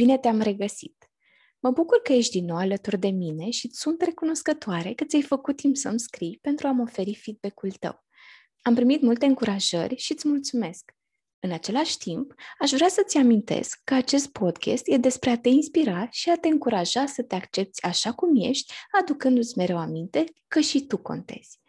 bine te-am regăsit! Mă bucur că ești din nou alături de mine și sunt recunoscătoare că ți-ai făcut timp să-mi scrii pentru a-mi oferi feedback-ul tău. Am primit multe încurajări și îți mulțumesc! În același timp, aș vrea să-ți amintesc că acest podcast e despre a te inspira și a te încuraja să te accepti așa cum ești, aducându-ți mereu aminte că și tu contezi.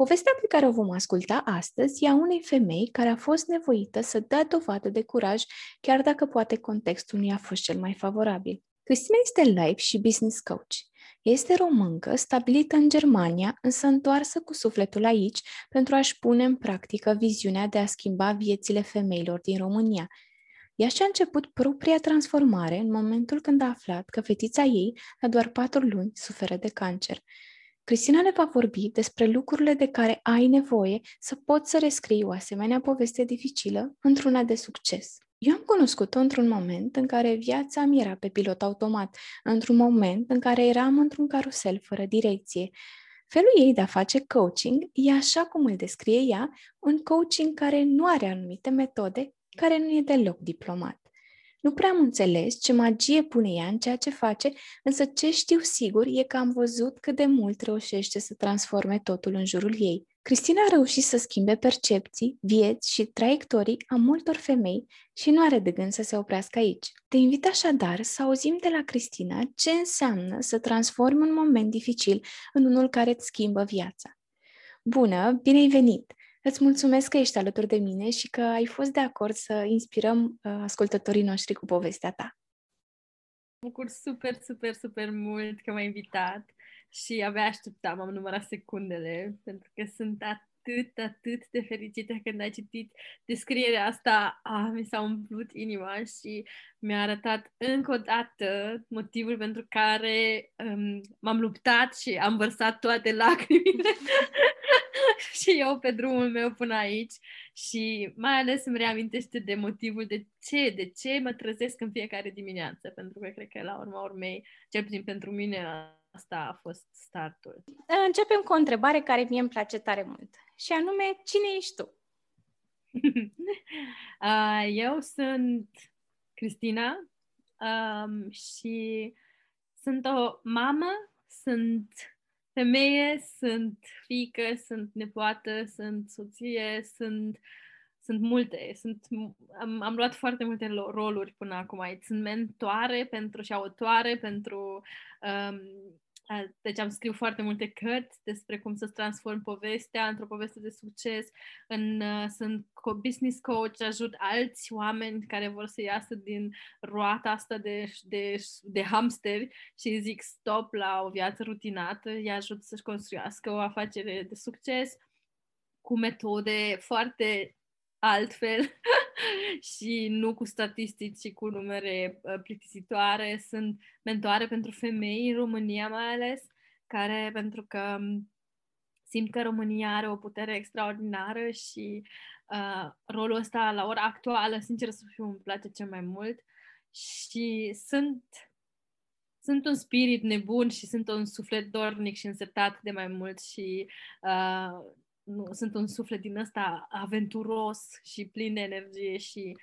Povestea pe care o vom asculta astăzi e a unei femei care a fost nevoită să dea dovadă de curaj, chiar dacă poate contextul nu i-a fost cel mai favorabil. Cristina este life și business coach. Este româncă, stabilită în Germania, însă întoarsă cu sufletul aici pentru a-și pune în practică viziunea de a schimba viețile femeilor din România. Ea și-a început propria transformare în momentul când a aflat că fetița ei, la doar patru luni, suferă de cancer. Cristina ne va vorbi despre lucrurile de care ai nevoie să poți să rescrii o asemenea poveste dificilă într-una de succes. Eu am cunoscut-o într-un moment în care viața mi era pe pilot automat, într-un moment în care eram într-un carusel fără direcție. Felul ei de a face coaching e așa cum îl descrie ea, un coaching care nu are anumite metode, care nu e deloc diplomat. Nu prea am înțeles ce magie pune ea în ceea ce face, însă ce știu sigur e că am văzut cât de mult reușește să transforme totul în jurul ei. Cristina a reușit să schimbe percepții, vieți și traiectorii a multor femei și nu are de gând să se oprească aici. Te invit așadar să auzim de la Cristina ce înseamnă să transformi un moment dificil în unul care îți schimbă viața. Bună, bine ai venit! Îți mulțumesc că ești alături de mine și că ai fost de acord să inspirăm uh, ascultătorii noștri cu povestea ta. Mă bucur super, super, super mult că m-ai invitat și abia așteptam, am numărat secundele, pentru că sunt atât, atât de fericită când ai citit descrierea asta, ah, mi s-a umplut inima și mi-a arătat încă o dată motivul pentru care um, m-am luptat și am vărsat toate lacrimile și eu pe drumul meu până aici. Și mai ales îmi reamintește de motivul de ce, de ce mă trezesc în fiecare dimineață, pentru că cred că la urma urmei, cel puțin pentru mine, asta a fost startul. Începem cu o întrebare care mie îmi place tare mult și anume, cine ești tu? eu sunt Cristina um, și sunt o mamă, sunt femeie, sunt fică, sunt nepoată, sunt soție, sunt, sunt multe. Sunt, am, am luat foarte multe roluri până acum. Sunt mentoare pentru și autoare pentru um, deci am scris foarte multe cărți despre cum să-ți transform povestea într-o poveste de succes. În, uh, sunt business coach, ajut alți oameni care vor să iasă din roata asta de, de, de hamsteri și zic stop la o viață rutinată, îi ajut să-și construiască o afacere de succes cu metode foarte altfel și nu cu statistici și cu numere uh, plictisitoare. Sunt mentoare pentru femei în România mai ales, care pentru că um, simt că România are o putere extraordinară și uh, rolul ăsta la ora actuală, sincer să fiu, îmi place cel mai mult și sunt sunt un spirit nebun și sunt un suflet dornic și însetat de mai mult și uh, nu, sunt un suflet din ăsta aventuros și plin de energie și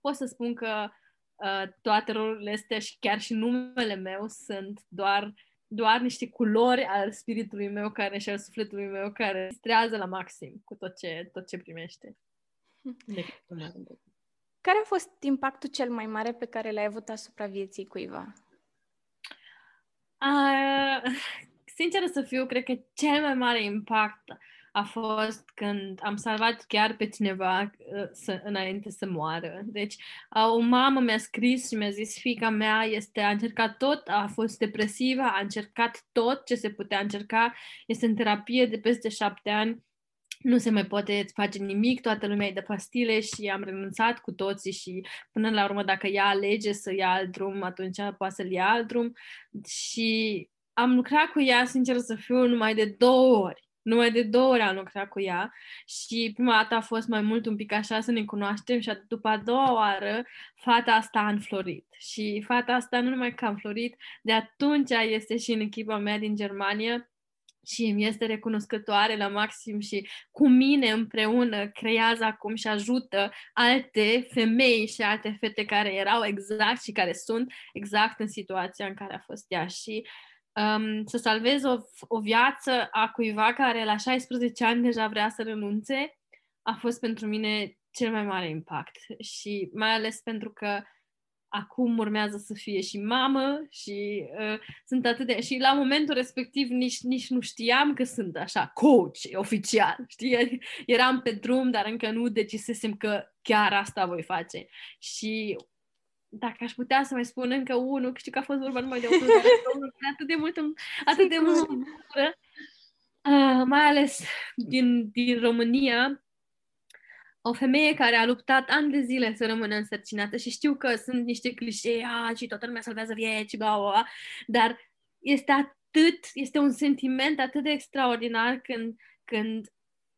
pot să spun că uh, toate rolurile astea și chiar și numele meu sunt doar doar niște culori al spiritului meu care și al sufletului meu care strează la maxim cu tot ce, tot ce primește. Care a fost impactul cel mai mare pe care l-ai avut asupra vieții cuiva? Uh, sincer să fiu, cred că cel mai mare impact a fost când am salvat chiar pe cineva uh, să, înainte să moară. Deci, uh, o mamă mi-a scris și mi-a zis, fica mea este, a încercat tot, a fost depresivă, a încercat tot ce se putea încerca, este în terapie de peste șapte ani, nu se mai poate face nimic, toată lumea e de pastile și am renunțat cu toții și până la urmă dacă ea alege să ia alt drum, atunci poate să-l ia alt drum și am lucrat cu ea, sincer să fiu, numai de două ori numai de două ori am lucrat cu ea și prima dată a fost mai mult un pic așa să ne cunoaștem și după a doua oară fata asta a înflorit. Și fata asta nu numai că a înflorit, de atunci este și în echipa mea din Germania și mi este recunoscătoare la maxim și cu mine împreună creează acum și ajută alte femei și alte fete care erau exact și care sunt exact în situația în care a fost ea și um, să salvez o, o viață a cuiva care la 16 ani deja vrea să renunțe a fost pentru mine cel mai mare impact și mai ales pentru că acum urmează să fie și mamă și uh, sunt atât de... Și la momentul respectiv nici, nici nu știam că sunt așa coach oficial, știi? Eram pe drum, dar încă nu decisesem că chiar asta voi face. Și dacă aș putea să mai spun încă unul, știu că a fost vorba numai de unul, atât de mult, atât de mult, uh, mai ales din, din România, o femeie care a luptat ani de zile să rămână însărcinată și știu că sunt niște clișee, a, și toată lumea salvează vieți, bla, bla, bla, dar este atât, este un sentiment atât de extraordinar când, când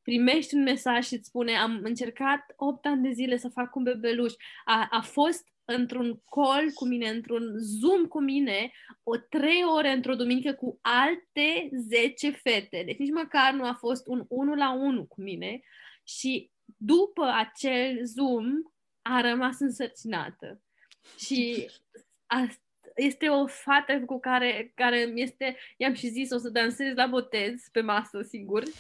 primești un mesaj și îți spune am încercat 8 ani de zile să fac un bebeluș, a, a fost într-un call cu mine, într-un Zoom cu mine, o trei ore într-o duminică cu alte 10 fete. Deci nici măcar nu a fost un 1 la 1 cu mine și după acel Zoom a rămas însărcinată. Și a, este o fată cu care, care este, i-am și zis, o să dansez la botez pe masă, sigur.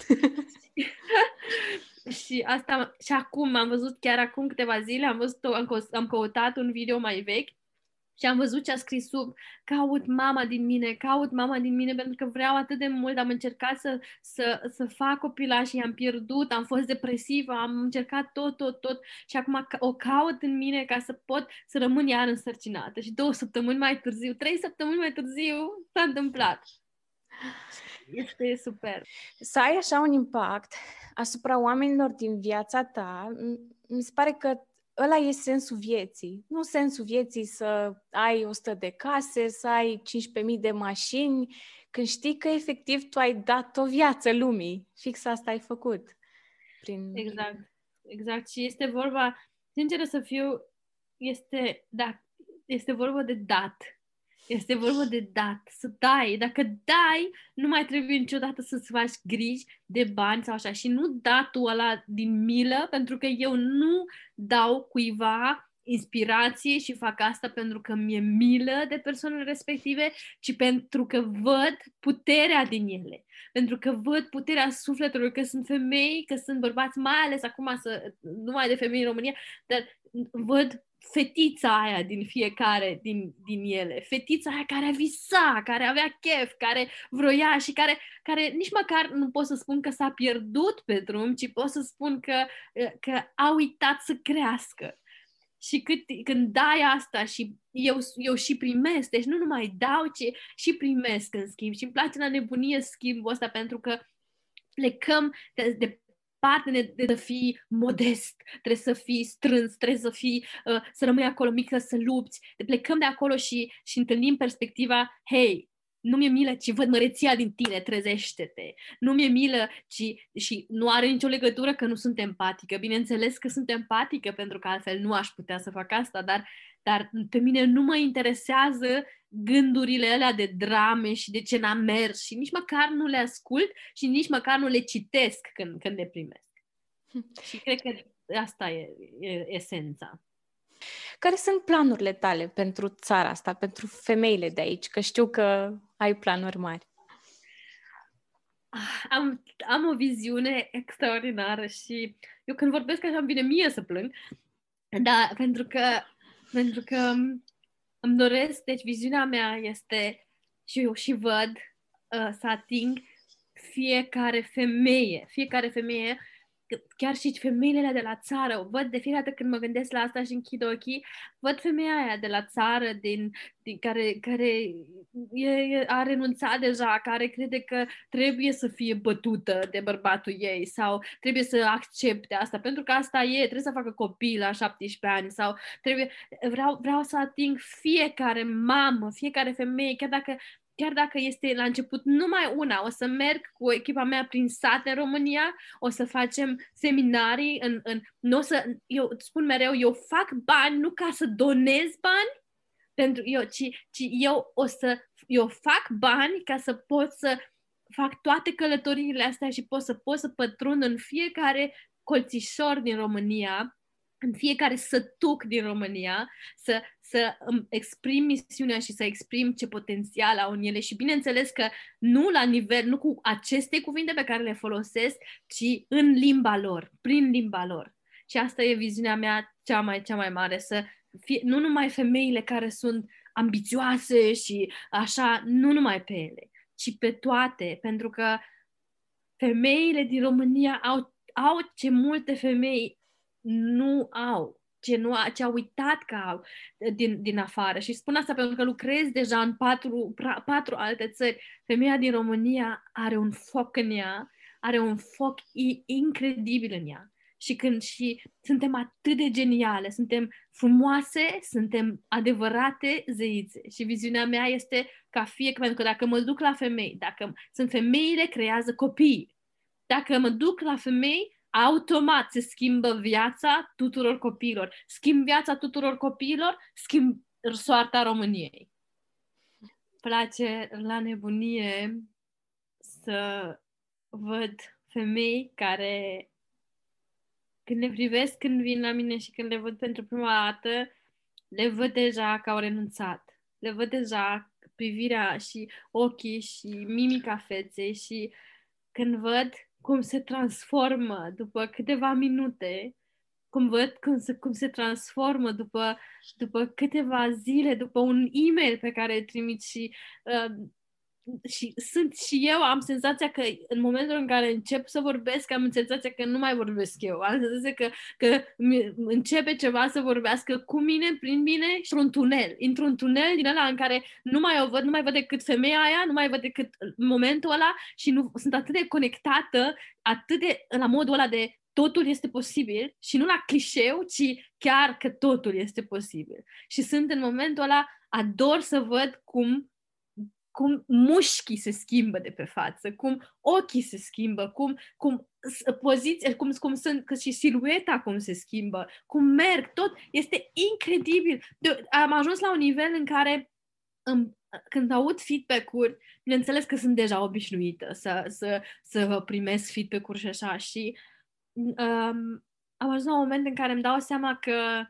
și asta, și acum am văzut, chiar acum câteva zile, am văzut, am, am căutat un video mai vechi și am văzut ce a scris sub, caut mama din mine, caut mama din mine pentru că vreau atât de mult, am încercat să, să, să fac copila și am pierdut, am fost depresivă, am încercat tot, tot, tot și acum o caut în mine ca să pot să rămân iar însărcinată. Și două săptămâni mai târziu, trei săptămâni mai târziu s-a întâmplat. Este super. Să ai așa un impact asupra oamenilor din viața ta, mi se pare că ăla e sensul vieții. Nu sensul vieții să ai 100 de case, să ai 15.000 de mașini, când știi că efectiv tu ai dat o viață lumii. Fix asta ai făcut. Prin... Exact. Exact. Și este vorba, sinceră să fiu, este, da, este vorba de dat. Este vorba de dat, să dai. Dacă dai, nu mai trebuie niciodată să-ți faci griji de bani sau așa. Și nu datul ăla din milă, pentru că eu nu dau cuiva inspirație și fac asta pentru că mi-e milă de persoanele respective, ci pentru că văd puterea din ele. Pentru că văd puterea sufletului, că sunt femei, că sunt bărbați, mai ales acum să, numai de femei în România, dar văd fetița aia din fiecare din, din ele, fetița aia care visa, care avea chef, care vroia și care, care nici măcar nu pot să spun că s-a pierdut pe drum, ci pot să spun că, că a uitat să crească. Și cât, când dai asta și eu, eu și primesc, deci nu numai dau, ci și primesc în schimb. Și îmi place la nebunie schimbul ăsta pentru că plecăm de, de parte de, de, de fi modest, trebuie să fii strâns, trebuie să fii, uh, să rămâi acolo mică, să lupți. De plecăm de acolo și, și întâlnim perspectiva, hei, nu mi-e milă, ci văd măreția din tine, trezește-te. Nu mi-e milă, ci și nu are nicio legătură că nu sunt empatică. Bineînțeles că sunt empatică, pentru că altfel nu aș putea să fac asta, dar, dar pe mine nu mă interesează gândurile alea de drame și de ce n-am mers și nici măcar nu le ascult și nici măcar nu le citesc când, când le primesc. și cred că asta e, e esența. Care sunt planurile tale pentru țara asta, pentru femeile de aici? Că știu că ai planuri mari. Am, am o viziune extraordinară și eu când vorbesc așa îmi vine mie să plâng, dar pentru că, pentru că îmi doresc, deci viziunea mea este și eu și văd uh, să ating fiecare femeie, fiecare femeie chiar și femeile de la țară, văd de fiecare dată când mă gândesc la asta și închid ochii, văd femeia aia de la țară, din, din care, care e, a renunțat deja, care crede că trebuie să fie bătută de bărbatul ei sau trebuie să accepte asta, pentru că asta e, trebuie să facă copii la 17 ani sau trebuie, vreau, vreau să ating fiecare mamă, fiecare femeie, chiar dacă chiar dacă este la început numai una, o să merg cu echipa mea prin sate în România, o să facem seminarii, în, în, nu o să, eu spun mereu, eu fac bani nu ca să donez bani, pentru eu, ci, ci eu o să, eu fac bani ca să pot să fac toate călătoriile astea și pot să pot să pătrund în fiecare colțișor din România, în fiecare sătuc din România, să, să îmi exprim misiunea și să exprim ce potențial au în ele și bineînțeles că nu la nivel, nu cu aceste cuvinte pe care le folosesc, ci în limba lor, prin limba lor. Și asta e viziunea mea cea mai, cea mai mare, să fie, nu numai femeile care sunt ambițioase și așa, nu numai pe ele, ci pe toate, pentru că femeile din România au, au ce multe femei nu au, ce, nu, ce au uitat că au din, din afară. Și spun asta pentru că lucrez deja în patru, patru alte țări. Femeia din România are un foc în ea, are un foc incredibil în ea și când și suntem atât de geniale, suntem frumoase, suntem adevărate zeițe. Și viziunea mea este ca fie, pentru că dacă mă duc la femei, dacă sunt femeile, creează copii. Dacă mă duc la femei, automat se schimbă viața tuturor copiilor. Schimb viața tuturor copiilor, schimb soarta României. Place la nebunie să văd femei care când le privesc când vin la mine și când le văd pentru prima dată, le văd deja că au renunțat. Le văd deja privirea și ochii și mimica feței și când văd cum se transformă după câteva minute, cum văd cum se, cum se transformă după, după câteva zile, după un e-mail pe care îl trimit și uh, și sunt și eu, am senzația că în momentul în care încep să vorbesc, am senzația că nu mai vorbesc eu. Am senzația că, că începe ceva să vorbească cu mine, prin mine și într-un tunel. Într-un tunel din ăla în care nu mai o văd, nu mai văd decât femeia aia, nu mai văd decât momentul ăla și nu, sunt atât de conectată, atât de la modul ăla de totul este posibil și nu la clișeu, ci chiar că totul este posibil. Și sunt în momentul ăla, ador să văd cum cum mușchii se schimbă de pe față, cum ochii se schimbă, cum, cum poziția, cum, cum sunt, că și silueta cum se schimbă, cum merg, tot este incredibil. De, am ajuns la un nivel în care îmi, când aud feedback-uri, bineînțeles că sunt deja obișnuită să, să, să primesc feedback-uri și așa și um, am ajuns la un moment în care îmi dau seama că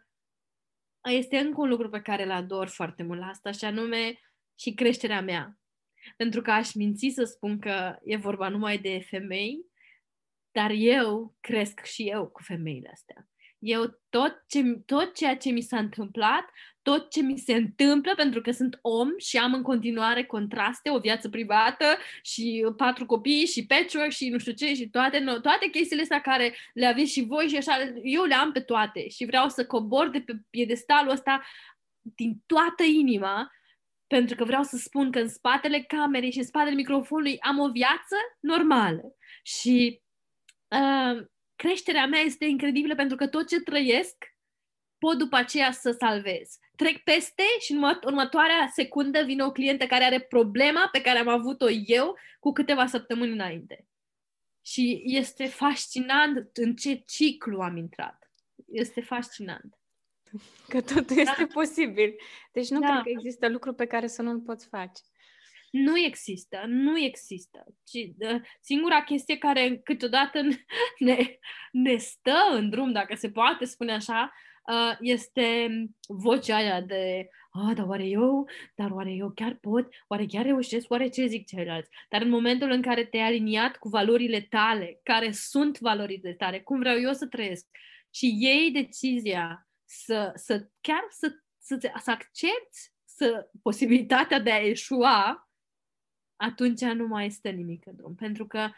este încă un lucru pe care îl ador foarte mult la asta și anume și creșterea mea. Pentru că aș minți să spun că e vorba numai de femei, dar eu cresc și eu cu femeile astea. Eu tot, ce, tot ceea ce mi s-a întâmplat, tot ce mi se întâmplă, pentru că sunt om și am în continuare contraste, o viață privată și patru copii și patchwork și nu știu ce și toate, toate chestiile astea care le aveți și voi și așa, eu le am pe toate și vreau să cobor de pe piedestalul ăsta din toată inima pentru că vreau să spun că în spatele camerei și în spatele microfonului am o viață normală. Și uh, creșterea mea este incredibilă pentru că tot ce trăiesc pot după aceea să salvez. Trec peste și în următoarea secundă vine o clientă care are problema pe care am avut-o eu cu câteva săptămâni înainte. Și este fascinant în ce ciclu am intrat. Este fascinant. Că totul este da. posibil. Deci nu da. cred că există lucru pe care să nu-l poți face. Nu există, nu există. Ci, uh, singura chestie care câteodată ne, ne stă în drum, dacă se poate spune așa, uh, este vocea aia de ah, dar oare eu, dar oare eu chiar pot, oare chiar reușesc, oare ce zic ceilalți? Dar în momentul în care te-ai aliniat cu valorile tale, care sunt valorile tale, cum vreau eu să trăiesc, și iei decizia să, să chiar să, să, să accepti să, posibilitatea de a eșua, atunci nu mai este nimic în drum. Pentru că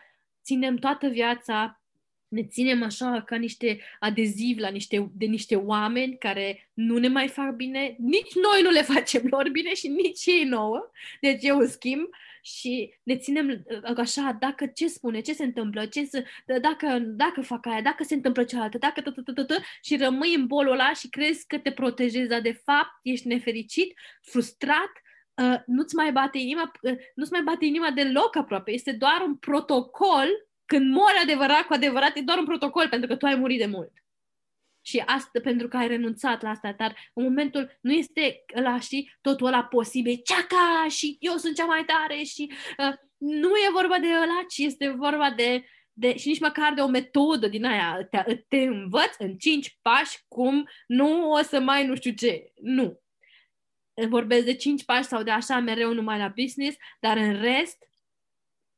ținem toată viața, ne ținem așa ca niște adezivi la niște, de niște oameni care nu ne mai fac bine, nici noi nu le facem lor bine și nici ei nouă. Deci eu schimb și ne ținem uh, așa, dacă ce spune, ce se întâmplă, ce se, dacă, dacă fac aia, dacă se întâmplă cealaltă, dacă tot, și rămâi în bolul ăla și crezi că te protejezi, dar de fapt ești nefericit, frustrat, uh, nu-ți mai bate inima, uh, nu-ți mai bate inima deloc aproape, este doar un protocol, când mori adevărat cu adevărat, e doar un protocol pentru că tu ai murit de mult și asta pentru că ai renunțat la asta, dar în momentul nu este la și totul ăla posibil, ceaca și eu sunt cea mai tare și uh, nu e vorba de ăla, ci este vorba de, de și nici măcar de o metodă din aia. Te, te învăț în cinci pași cum nu o să mai nu știu ce. Nu. Vorbesc de cinci pași sau de așa mereu numai la business, dar în rest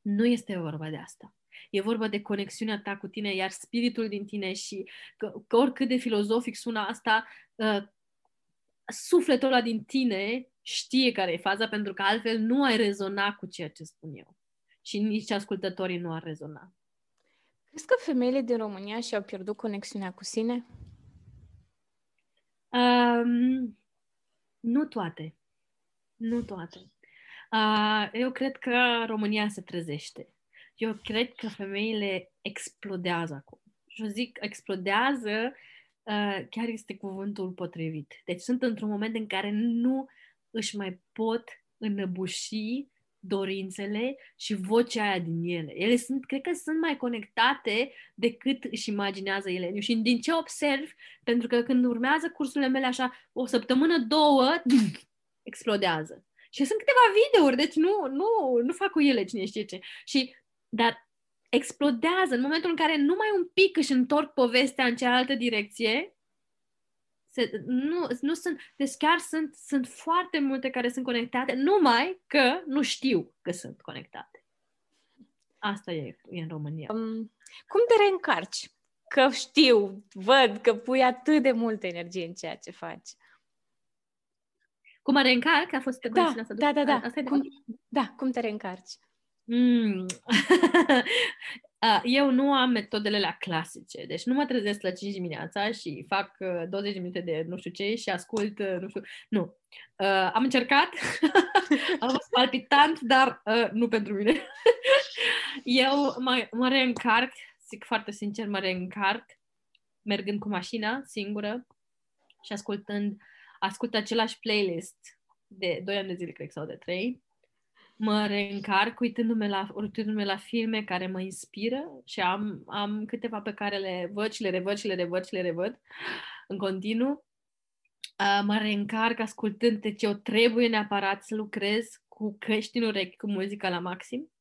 nu este vorba de asta. E vorba de conexiunea ta cu tine, iar spiritul din tine și că, că oricât de filozofic sună asta, uh, sufletul ăla din tine știe care e faza, pentru că altfel nu ai rezona cu ceea ce spun eu. Și nici ascultătorii nu ar rezona. Crezi că femeile din România și-au pierdut conexiunea cu sine? Um, nu toate. Nu toate. Uh, eu cred că România se trezește. Eu cred că femeile explodează acum. Și eu zic explodează, uh, chiar este cuvântul potrivit. Deci sunt într-un moment în care nu își mai pot înăbuși dorințele și vocea aia din ele. Ele sunt, cred că sunt mai conectate decât își imaginează ele. Și din ce observ, pentru că când urmează cursurile mele așa, o săptămână, două, explodează. Și sunt câteva videouri, deci nu, nu, nu fac cu ele cine știe ce. Și, dar explodează în momentul în care numai un pic își întorc povestea în cealaltă direcție, se, nu, nu sunt, deci chiar sunt, sunt foarte multe care sunt conectate, numai că nu știu că sunt conectate. Asta e, e în România. Um, cum te reîncarci? Că știu, văd că pui atât de multă energie în ceea ce faci. Cum mă reîncarc? A fost da, asta? Da, da, da. Asta e cum, da, cum te reîncarci? Mm. Eu nu am metodele la clasice, deci nu mă trezesc la 5 dimineața și fac 20 uh, de minute de nu știu ce și ascult, uh, nu știu, nu. Uh, am încercat, am fost palpitant, dar uh, nu pentru mine. Eu mă, mă reîncarc, zic foarte sincer, mă reîncarc mergând cu mașina singură și ascultând, ascult același playlist de 2 ani de zile, cred, sau de 3 mă reîncarc uitându-mă la, uitându-mă la filme care mă inspiră și am, am câteva pe care le văd și le revăd și le revăd și le revăd în continuu. Uh, mă reîncarc ascultând, deci eu trebuie neapărat să lucrez cu căști în urechi, cu muzica la maxim,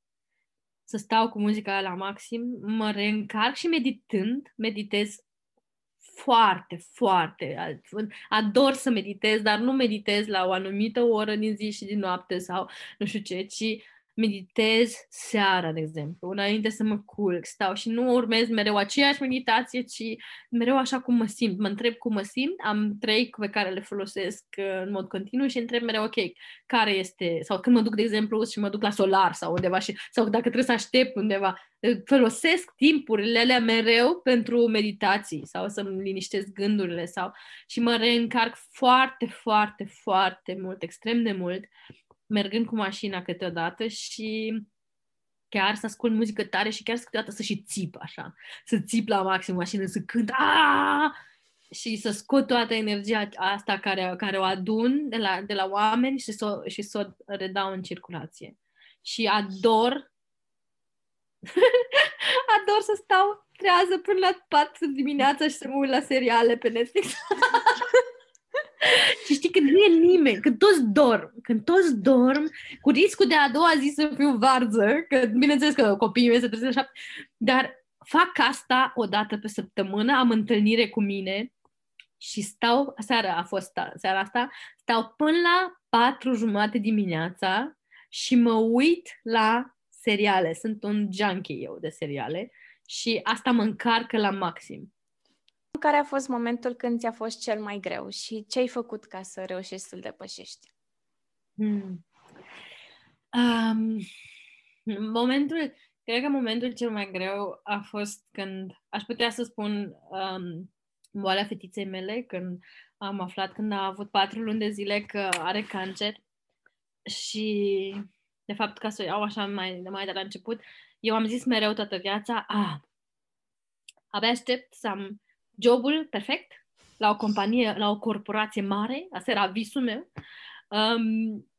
să stau cu muzica la maxim, mă reîncarc și meditând, meditez foarte, foarte. Ador să meditez, dar nu meditez la o anumită oră din zi și din noapte sau nu știu ce, ci meditez seara, de exemplu, înainte să mă culc, stau și nu urmez mereu aceeași meditație, ci mereu așa cum mă simt. Mă întreb cum mă simt, am trei pe care le folosesc uh, în mod continuu și întreb mereu, ok, care este, sau când mă duc, de exemplu, și mă duc la solar sau undeva, și, sau dacă trebuie să aștept undeva, uh, folosesc timpurile alea mereu pentru meditații sau să-mi liniștesc gândurile sau și mă reîncarc foarte, foarte, foarte mult, extrem de mult mergând cu mașina câteodată și chiar să ascult muzică tare și chiar să câteodată să și țip așa, să țip la maxim mașină, să cânt Aaaa! și să scot toată energia asta care, care o adun de la, de la oameni și să, și să o redau în circulație. Și ador ador să stau trează până la 4 dimineața și să mă uit la seriale pe Netflix. și știi, când nu e nimeni, când toți dorm, când toți dorm, cu riscul de a doua zi să fiu varză, că bineînțeles că copiii mei se trezesc așa, dar fac asta o dată pe săptămână, am întâlnire cu mine și stau, seara a fost seara asta, stau până la patru jumate dimineața și mă uit la seriale. Sunt un junkie eu de seriale și asta mă încarcă la maxim. Care a fost momentul când ți-a fost cel mai greu și ce ai făcut ca să reușești să-l depășești? Hmm. Um, momentul, cred că momentul cel mai greu a fost când, aș putea să spun, um, boala fetiței mele, când am aflat când a avut patru luni de zile că are cancer și de fapt ca să o iau așa mai, mai de la început, eu am zis mereu toată viața, ah, abia aștept să am jobul perfect la o companie, la o corporație mare, asta era visul meu, um,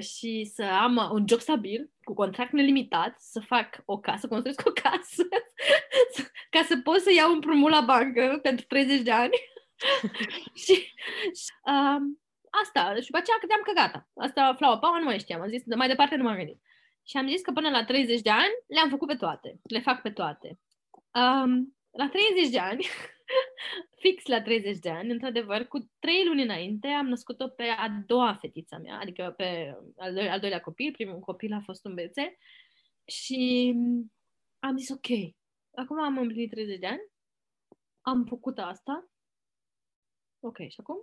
și să am un job stabil, cu contract nelimitat, să fac o casă, să construiesc o casă, ca să pot să iau un împrumut la bancă pentru 30 de ani. și și um, asta, și după aceea credeam că gata. Asta flower power nu mai știam, am zis, de mai departe nu m-am gândit. Și am zis că până la 30 de ani le-am făcut pe toate. Le fac pe toate. Um, la 30 de ani, fix la 30 de ani, într-adevăr, cu 3 luni înainte am născut-o pe a doua fetița mea, adică pe al, do- al doilea copil, primul copil a fost un bețe și am zis ok, acum am împlinit 30 de ani, am făcut asta, ok, și acum?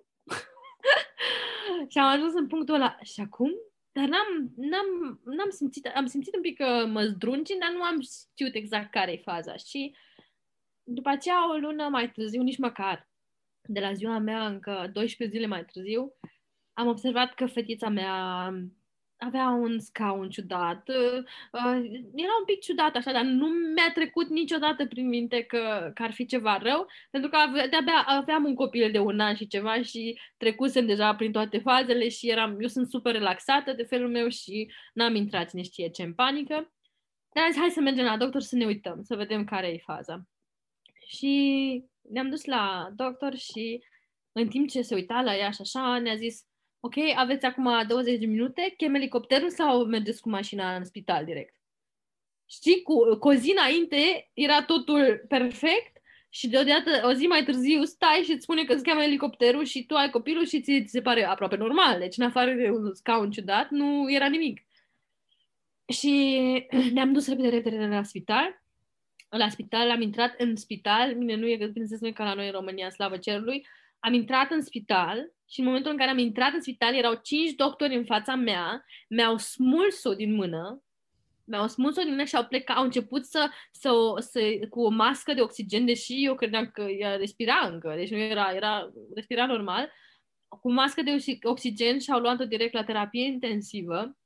și am ajuns în punctul ăla, și acum? Dar n-am, n-am, n-am simțit, am simțit un pic că mă zdruncin, dar nu am știut exact care e faza. Și după aceea, o lună mai târziu, nici măcar, de la ziua mea, încă 12 zile mai târziu, am observat că fetița mea avea un scaun ciudat. Uh, era un pic ciudat așa, dar nu mi-a trecut niciodată prin minte că, că ar fi ceva rău, pentru că de-abia aveam un copil de un an și ceva și trecusem deja prin toate fazele și eram, eu sunt super relaxată de felul meu și n-am intrat cine știe ce în panică. Dar am zis, hai să mergem la doctor să ne uităm, să vedem care e faza. Și ne-am dus la doctor și în timp ce se uita la ea și așa, ne-a zis, ok, aveți acum 20 de minute, chem elicopterul sau mergeți cu mașina în spital direct? Știi, cu, cu o zi înainte era totul perfect și deodată o zi mai târziu stai și îți spune că îți cheamă elicopterul și tu ai copilul și ți, ți se pare aproape normal. Deci în afară de un scaun ciudat nu era nimic. Și ne-am dus repede, repede la spital. La spital am intrat în spital, bine, nu e, bineînțeles, nu e ca la noi în România, slavă cerului, am intrat în spital și în momentul în care am intrat în spital erau cinci doctori în fața mea, mi-au smuls-o din mână, mi-au smuls-o din mână și au plecat, au început să, să, să, cu o mască de oxigen, deși eu credeam că ea respira încă, deci nu era, era respira normal, cu mască de oxigen și au luat-o direct la terapie intensivă.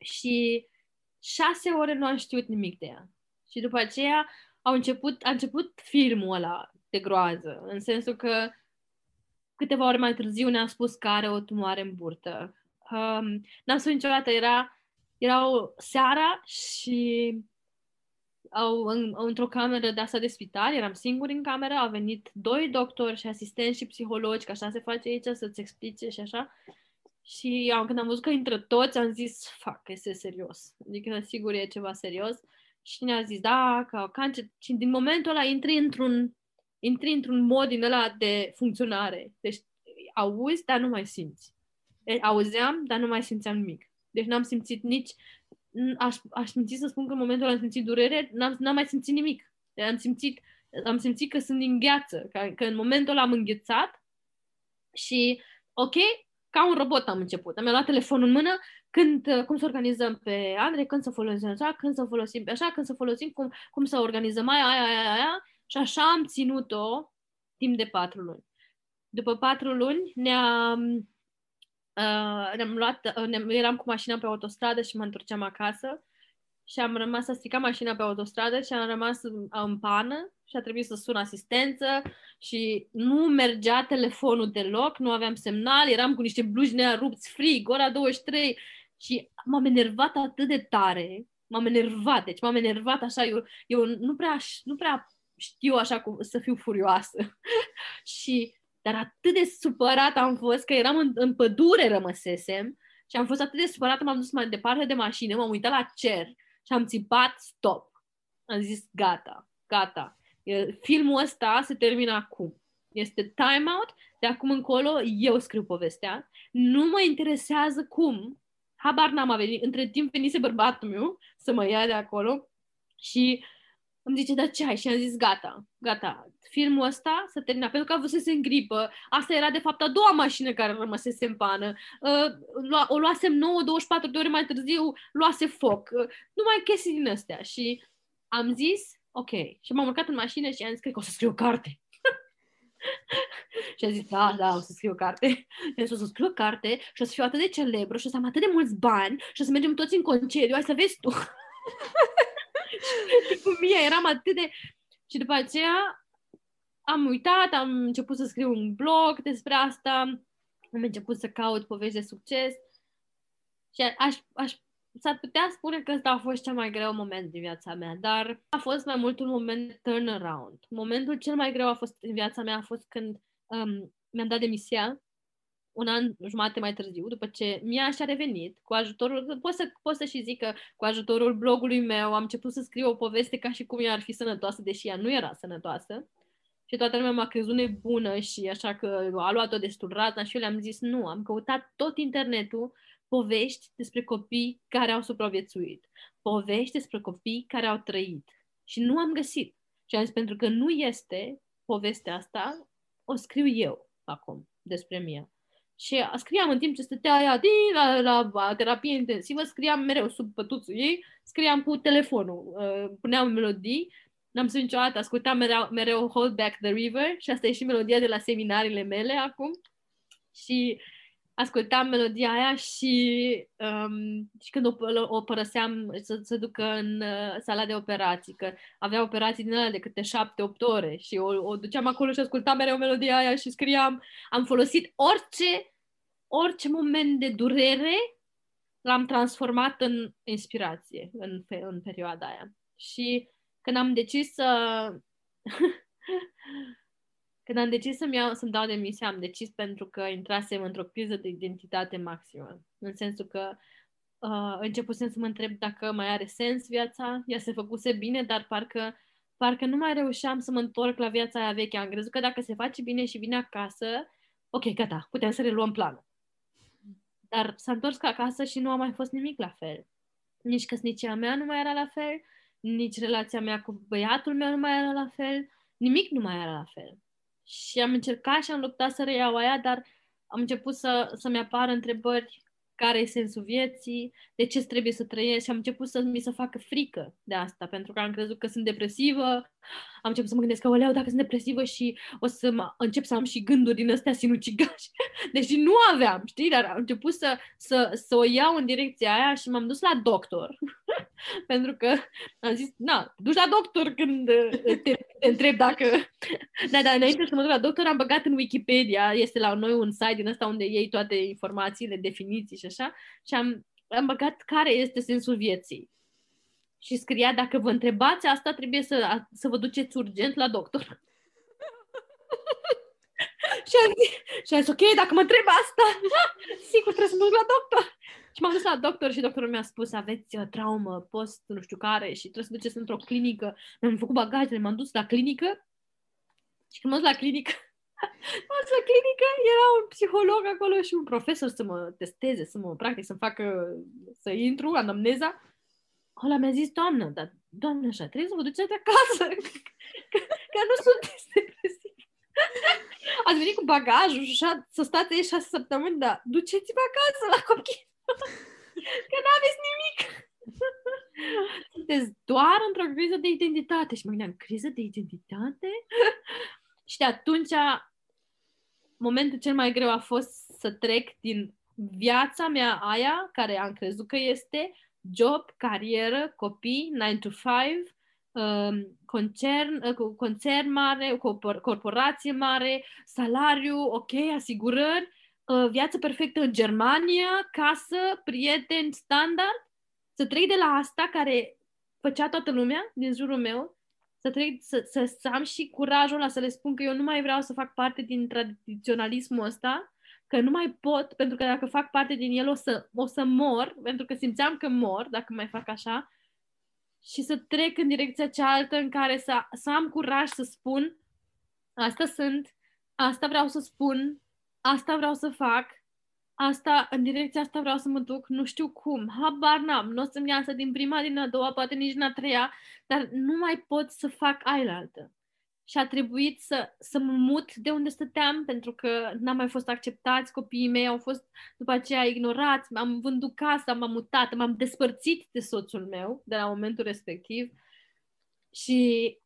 Și șase ore nu am știut nimic de ea. Și după aceea au început, a început filmul ăla de groază, în sensul că câteva ore mai târziu ne-a spus că are o tumoare în burtă. Um, n-am spus niciodată, era, era o seara și au, în, într-o cameră de asta de spital, eram singur în cameră, au venit doi doctori și asistenți și psihologi, că așa se face aici, să-ți explice și așa. Și am, când am văzut că intră toți, am zis, fac, este serios. Adică, sigur, e ceva serios. Și ne-a zis, da, că cancer. Și din momentul ăla intri într-un intri într-un mod din ăla de funcționare. Deci auzi, dar nu mai simți. Deci, auzeam, dar nu mai simțeam nimic. Deci n-am simțit nici... Aș, aș simți să spun că în momentul ăla am simțit durere, n-am, n-am mai simțit nimic. Deci am simțit, am simțit că sunt din gheață, că, că în momentul ăla am înghețat și, ok, ca un robot am început. Am luat telefonul în mână, când, cum să organizăm pe Andrei, când să folosim așa, când să folosim pe așa, când să folosim, cum, cum să organizăm aia, aia, aia, aia și așa am ținut-o timp de patru luni. După patru luni ne-am, uh, ne-am luat, uh, ne eram cu mașina pe autostradă și mă întorceam acasă și am rămas, a stricat mașina pe autostradă și am rămas în pană și a trebuit să sun asistență și nu mergea telefonul deloc, nu aveam semnal, eram cu niște blugi nearupți, frig, ora 23 și m-am enervat atât de tare, m-am enervat, deci m-am enervat așa, eu, eu nu, prea, nu prea știu așa cum să fiu furioasă. și, dar atât de supărat am fost că eram în, în pădure rămăsesem și am fost atât de supărat m-am dus mai departe de mașină, m-am uitat la cer și am țipat stop. Am zis gata, gata. Filmul ăsta se termină acum. Este time out, de acum încolo eu scriu povestea. Nu mă interesează cum. Habar n-am a venit. Între timp venise bărbatul meu să mă ia de acolo și îmi zice, dar ce ai? Și am zis, gata, gata, filmul ăsta s-a terminat, pentru că avusese în gripă. Asta era, de fapt, a doua mașină care rămăsese în pană. Uh, o luasem 9-24 de ore mai târziu, luase foc. Uh, numai chestii din astea. Și am zis, ok. Și m-am urcat în mașină și am zis, cred că o să scriu o carte. și a zis, da, da, o să scriu o carte. Și o să scriu o carte și o să fiu atât de celebră și o să am atât de mulți bani și o să mergem toți în concediu, hai să vezi tu. cu mine eram atât de... Și după aceea am uitat, am început să scriu un blog despre asta, am început să caut povești de succes și aș, aș, s-ar putea spune că ăsta a fost cel mai greu moment din viața mea, dar a fost mai mult un moment de turnaround. Momentul cel mai greu a fost în viața mea a fost când um, mi-am dat demisia un an jumate mai târziu, după ce Mia și-a revenit, cu ajutorul, pot să, pot să și zic că cu ajutorul blogului meu am început să scriu o poveste ca și cum ea ar fi sănătoasă, deși ea nu era sănătoasă. Și toată lumea m-a crezut nebună și așa că a luat-o destul razna și eu le-am zis nu, am căutat tot internetul povești despre copii care au supraviețuit, povești despre copii care au trăit. Și nu am găsit. Și am zis, pentru că nu este povestea asta, o scriu eu acum despre mine. Și scriam în timp ce stătea aia din, la, la, la terapie intensivă, scriam mereu sub pătuțul ei, scriam cu telefonul, uh, puneam melodii, n-am spus niciodată, ascultam mereu, mereu Hold Back the River și asta e și melodia de la seminariile mele acum. Și ascultam melodia aia și, um, și când o, o părăseam să se ducă în uh, sala de operații, că avea operații din alea de câte șapte-opt ore și o, o duceam acolo și ascultam mereu melodia aia și scriam, am folosit orice, orice moment de durere l-am transformat în inspirație în, în perioada aia. Și când am decis să Când am decis să-mi, iau, să-mi dau demisia, am decis pentru că intrasem într-o criză de identitate maximă. În sensul că uh, începusem să mă întreb dacă mai are sens viața, ea se făcuse bine, dar parcă, parcă nu mai reușeam să mă întorc la viața aia veche. Am crezut că dacă se face bine și vine acasă, ok, gata, putem să reluăm planul. Dar s-a întors acasă și nu a mai fost nimic la fel. Nici căsnicia mea nu mai era la fel, nici relația mea cu băiatul meu nu mai era la fel, nimic nu mai era la fel. Și am încercat și am luptat să reiau aia, dar am început să, să-mi apară întrebări care e sensul vieții, de ce trebuie să trăiesc și am început să mi se facă frică de asta, pentru că am crezut că sunt depresivă, am început să mă gândesc că, oleu, dacă sunt depresivă și o să mă, încep să am și gânduri din astea sinucigași, deși nu aveam, știi, dar am început să, să, să o iau în direcția aia și m-am dus la doctor, pentru că am zis, na, duci la doctor când te, te întreb dacă... Da, dar înainte să mă duc la doctor am băgat în Wikipedia, este la noi un site din ăsta unde iei toate informațiile, definiții și așa, și am, am băgat care este sensul vieții. Și scria, dacă vă întrebați asta, trebuie să, să vă duceți urgent la doctor. și, am zis, și am zis, ok, dacă mă întreb asta, sigur trebuie să mă duc la doctor. Și m-am dus la doctor și doctorul mi-a spus, aveți uh, traumă post nu știu care și trebuie să duceți într-o clinică. Mi-am făcut bagajele, m-am dus la clinică și când m-am dus la clinică, m-am dus la clinică, era un psiholog acolo și un profesor să mă testeze, să mă practic, să-mi facă, să intru, anamneza. Ăla mi-a zis, doamnă, dar doamnă așa, trebuie să vă duceți acasă, că, că nu sunteți depresiv. Ați venit cu bagajul și așa, să stați aici șase săptămâni, dar duceți-vă acasă la copii. Că nu aveți nimic. Sunteți doar într-o criză de identitate. Și mă gândeam, criză de identitate? și de atunci, momentul cel mai greu a fost să trec din viața mea aia, care am crezut că este, job, carieră, copii, 9 to 5, um, concern, uh, concern mare, corporație mare, salariu, ok, asigurări, uh, viață perfectă în Germania, casă, prieteni, standard, să trec de la asta care făcea toată lumea din jurul meu, să, trec, să, să, să am și curajul ăla să le spun că eu nu mai vreau să fac parte din tradiționalismul ăsta, că nu mai pot, pentru că dacă fac parte din el o să, o să mor, pentru că simțeam că mor dacă mai fac așa, și să trec în direcția cealaltă în care să, să am curaj să spun asta sunt, asta vreau să spun, asta vreau să fac, asta, în direcția asta vreau să mă duc, nu știu cum, habar n-am, nu o să-mi iasă din prima, din a doua, poate nici din a treia, dar nu mai pot să fac ailaltă. Și a trebuit să, să mă mut de unde stăteam, pentru că n-am mai fost acceptați, copiii mei au fost după aceea ignorați, am vândut casa, m-am mutat, m-am despărțit de soțul meu de la momentul respectiv. Și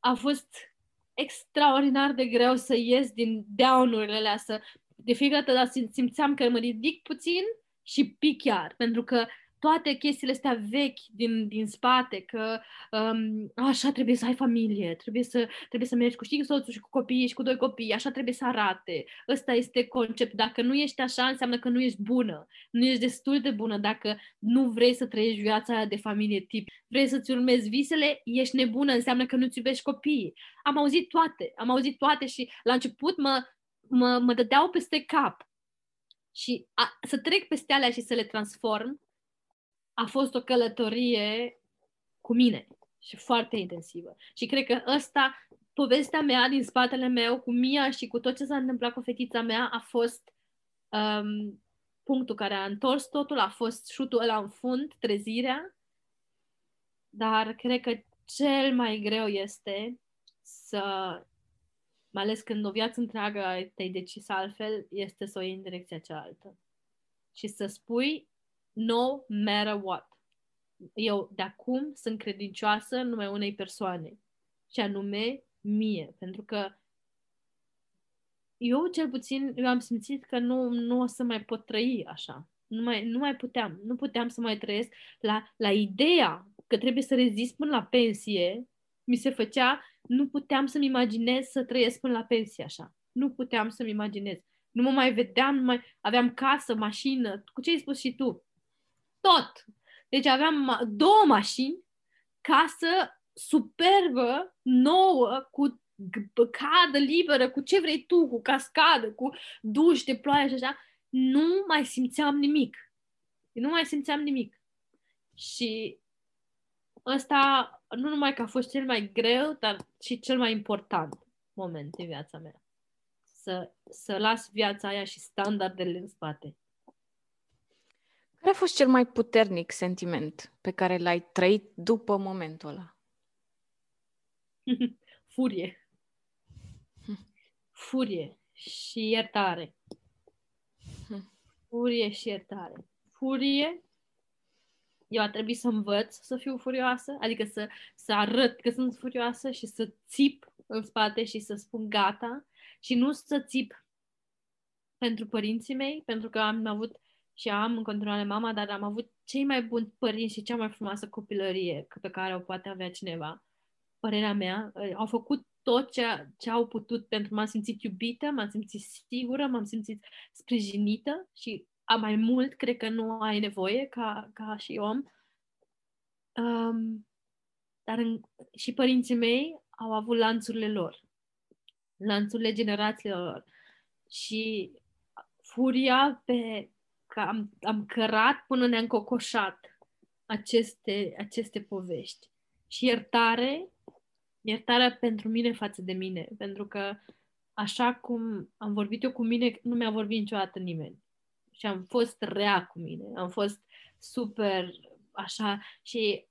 a fost extraordinar de greu să ies din down-urile alea, să de fiecare dată simțeam că mă ridic puțin și pic chiar, pentru că toate chestiile astea vechi din, din spate, că um, așa trebuie să ai familie, trebuie să, trebuie să mergi cu și soțul și cu copiii și cu doi copii, așa trebuie să arate. Ăsta este concept. Dacă nu ești așa, înseamnă că nu ești bună, nu ești destul de bună. Dacă nu vrei să trăiești viața aia de familie tip, vrei să-ți urmezi visele, ești nebună, înseamnă că nu-ți iubești copiii. Am auzit toate, am auzit toate și la început mă, mă, mă dădeau peste cap Și a, să trec peste alea și să le transform a fost o călătorie cu mine și foarte intensivă. Și cred că ăsta, povestea mea din spatele meu cu Mia și cu tot ce s-a întâmplat cu fetița mea a fost um, punctul care a întors totul, a fost șutul ăla în fund, trezirea, dar cred că cel mai greu este să, mai ales când o viață întreagă te-ai decis altfel, este să o iei în direcția cealaltă. Și să spui no matter what. Eu de acum sunt credincioasă numai unei persoane, și anume mie, pentru că eu cel puțin eu am simțit că nu, nu o să mai pot trăi așa. Nu mai, nu mai puteam. Nu puteam să mai trăiesc la, la ideea că trebuie să rezist până la pensie. Mi se făcea, nu puteam să-mi imaginez să trăiesc până la pensie așa. Nu puteam să-mi imaginez. Nu mă mai vedeam, nu mai aveam casă, mașină, cu ce ai spus și tu. Tot. Deci aveam două mașini, casă superbă, nouă, cu cadă liberă, cu ce vrei tu, cu cascadă, cu duș de ploaie și așa, nu mai simțeam nimic. Nu mai simțeam nimic. Și ăsta nu numai că a fost cel mai greu, dar și cel mai important moment din viața mea. Să, să las viața aia și standardele în spate. Care a fost cel mai puternic sentiment pe care l-ai trăit după momentul ăla? Furie furie și iertare. Furie și iertare. Furie, eu a trebuit să învăț să fiu furioasă, adică să, să arăt că sunt furioasă și să țip în spate și să spun gata și nu să țip pentru părinții mei, pentru că am avut și am în continuare mama, dar am avut cei mai buni părinți și cea mai frumoasă copilărie pe care o poate avea cineva. Părerea mea, au făcut tot ce, ce au putut pentru m-am simțit iubită, m-am simțit sigură, m-am simțit sprijinită și a mai mult cred că nu ai nevoie ca, ca și om. Um, dar în, și părinții mei au avut lanțurile lor, lanțurile generațiilor lor. Și furia pe că am, am cărat până ne-am cocoșat aceste, aceste povești. Și iertare iertarea pentru mine față de mine, pentru că așa cum am vorbit eu cu mine, nu mi-a vorbit niciodată nimeni. Și am fost rea cu mine, am fost super așa și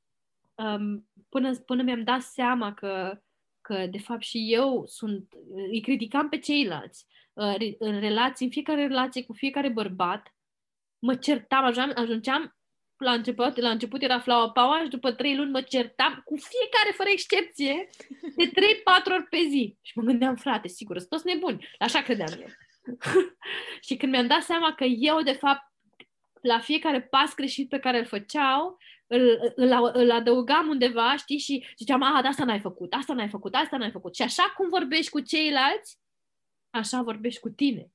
um, până, până mi-am dat seama că, că de fapt și eu sunt, îi criticam pe ceilalți uh, în relații, în fiecare relație cu fiecare bărbat, mă certam, ajungeam, ajungeam la început, la început era flower power și după trei luni mă certam cu fiecare, fără excepție, de 3-4 ori pe zi. Și mă gândeam, frate, sigur, sunt toți nebuni. Așa credeam eu. și când mi-am dat seama că eu, de fapt, la fiecare pas greșit pe care îl făceau, îl, îl, îl adăugam undeva, știi, și ziceam, a, de asta n-ai făcut, asta n-ai făcut, asta n-ai făcut. Și așa cum vorbești cu ceilalți, așa vorbești cu tine.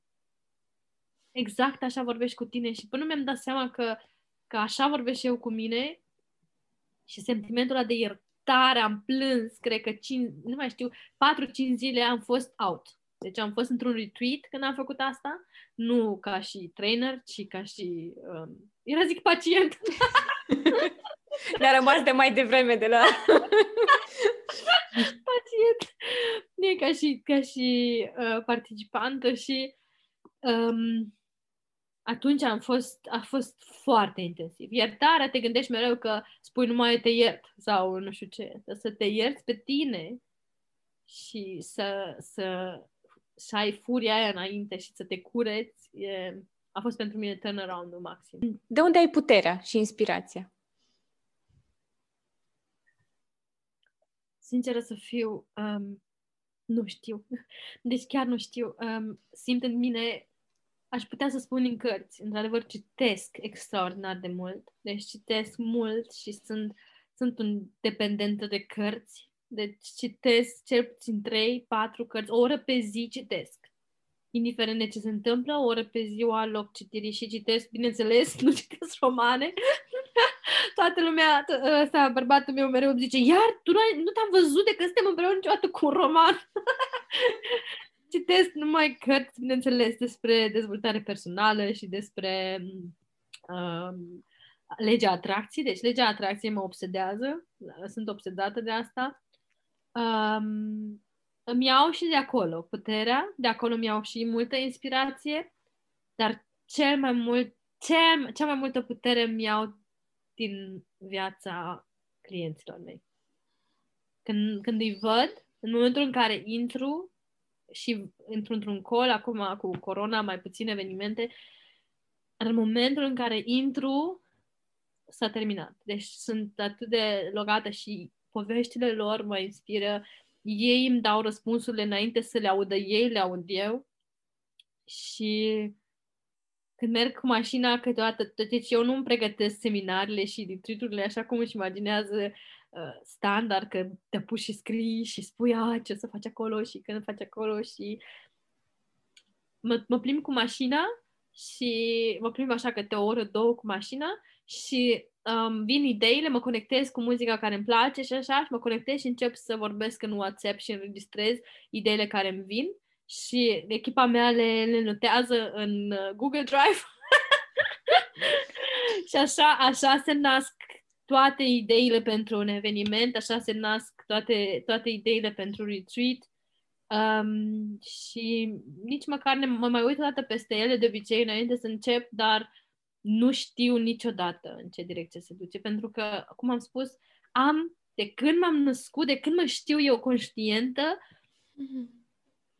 Exact așa vorbești cu tine. Și până mi-am dat seama că că așa vorbesc eu cu mine și sentimentul ăla de iertare, am plâns, cred că 5, nu mai știu, 4-5 zile am fost out. Deci am fost într-un retreat când am făcut asta, nu ca și trainer, ci ca și, um, era zic pacient. Ne-a rămas de mai devreme de la... pacient. E ca și, ca și uh, participantă și um, atunci am fost, a fost foarte intensiv. Iertarea, te gândești mereu că spui numai te iert sau nu știu ce. Să te ierți pe tine și să, să, să ai furia aia înainte și să te cureți, e, a fost pentru mine turnaround-ul maxim. De unde ai puterea și inspirația? Sinceră să fiu, um, nu știu. Deci chiar nu știu. Um, simt în mine aș putea să spun în cărți. Într-adevăr, citesc extraordinar de mult. Deci citesc mult și sunt, sunt un dependentă de cărți. Deci citesc cel puțin 3, 4 cărți, o oră pe zi citesc. Indiferent de ce se întâmplă, o oră pe zi o al loc citirii și citesc, bineînțeles, nu citesc romane. Toată lumea, ăsta, bărbatul meu mereu îmi zice, iar tu nu, nu te-am văzut de când suntem împreună niciodată cu un roman. citesc numai cărți, bineînțeles, despre dezvoltare personală și despre um, legea atracției. Deci legea atracției mă obsedează, sunt obsedată de asta. Um, îmi iau și de acolo puterea, de acolo îmi iau și multă inspirație, dar cel mai mult, cea, cea mai multă putere îmi iau din viața clienților mei. Când, când îi văd, în momentul în care intru și intru într-un call, acum cu corona, mai puține evenimente, în momentul în care intru, s-a terminat. Deci sunt atât de logată și poveștile lor mă inspiră. Ei îmi dau răspunsurile înainte să le audă ei, le aud eu. Și când merg cu mașina câteodată, deci eu nu îmi pregătesc seminarele și retreat așa cum își imaginează uh, standard, că te puși și scrii și spui a, ce să faci acolo și când faci acolo și mă, mă plimb cu mașina și mă plimb așa câte o oră, două cu mașina și um, vin ideile, mă conectez cu muzica care îmi place și așa și mă conectez și încep să vorbesc în WhatsApp și înregistrez ideile care îmi vin și echipa mea le, le notează în uh, Google Drive. Și așa, așa se nasc toate ideile pentru un eveniment, așa se nasc toate, toate ideile pentru retreat um, și nici măcar ne, mă mai uit o dată peste ele de obicei înainte să încep, dar nu știu niciodată în ce direcție se duce, pentru că, cum am spus, am, de când m-am născut, de când mă știu eu conștientă,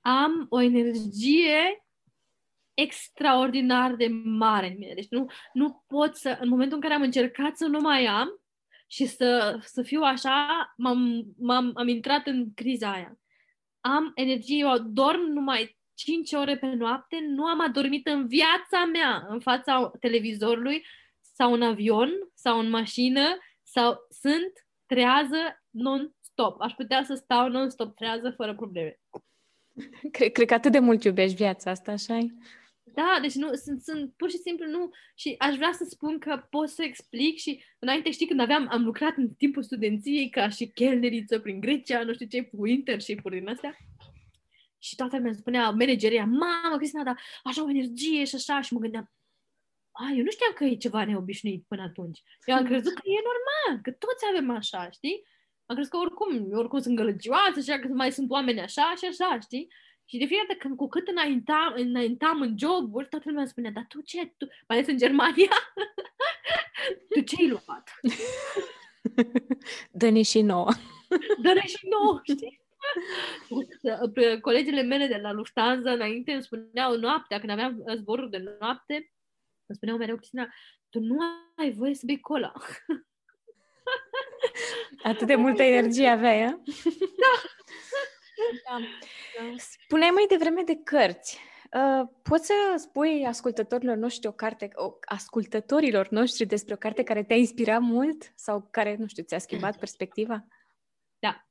am o energie extraordinar de mare în mine. Deci nu, nu pot să, în momentul în care am încercat să nu mai am și să, să fiu așa, m-am, m-am am intrat în criza aia. Am energie, eu dorm numai 5 ore pe noapte, nu am adormit în viața mea în fața televizorului sau în avion sau în mașină sau sunt trează non-stop. Aș putea să stau non-stop trează fără probleme. Cred, cred că atât de mult iubești viața asta, așa Da, deci nu, sunt, sunt pur și simplu nu, și aș vrea să spun că pot să explic și înainte știi când aveam, am lucrat în timpul studenției ca și chelneriță prin Grecia, nu știu ce, cu internship-uri din astea și toată lumea îmi spunea, manageria, mamă, Cristina, dar așa o energie și așa. Și mă gândeam, a, eu nu știam că e ceva neobișnuit până atunci. Eu am crezut că e normal, că toți avem așa, știi? Am crezut că oricum, oricum sunt gălăgioasă, așa că mai sunt oameni așa și așa, știi? Și de fiecare dată când cu cât înaintam, înaintam în joburi, toată lumea spunea, dar tu ce? Tu? Mai ales în Germania? tu ce ai luat? Dă-ne și nouă. Dă-ne și nouă, știi? Colegele mele de la Lufthansa înainte îmi spuneau noaptea, când aveam zboruri de noapte, îmi spuneau mereu, Cristina, tu nu ai voie să bei cola. Atât de multă energie aveai, a? Da. da. Spuneai mai devreme de cărți. Uh, poți să spui ascultătorilor noștri o carte, o, ascultătorilor noștri despre o carte care te-a inspirat mult sau care, nu știu, ți-a schimbat perspectiva? Da.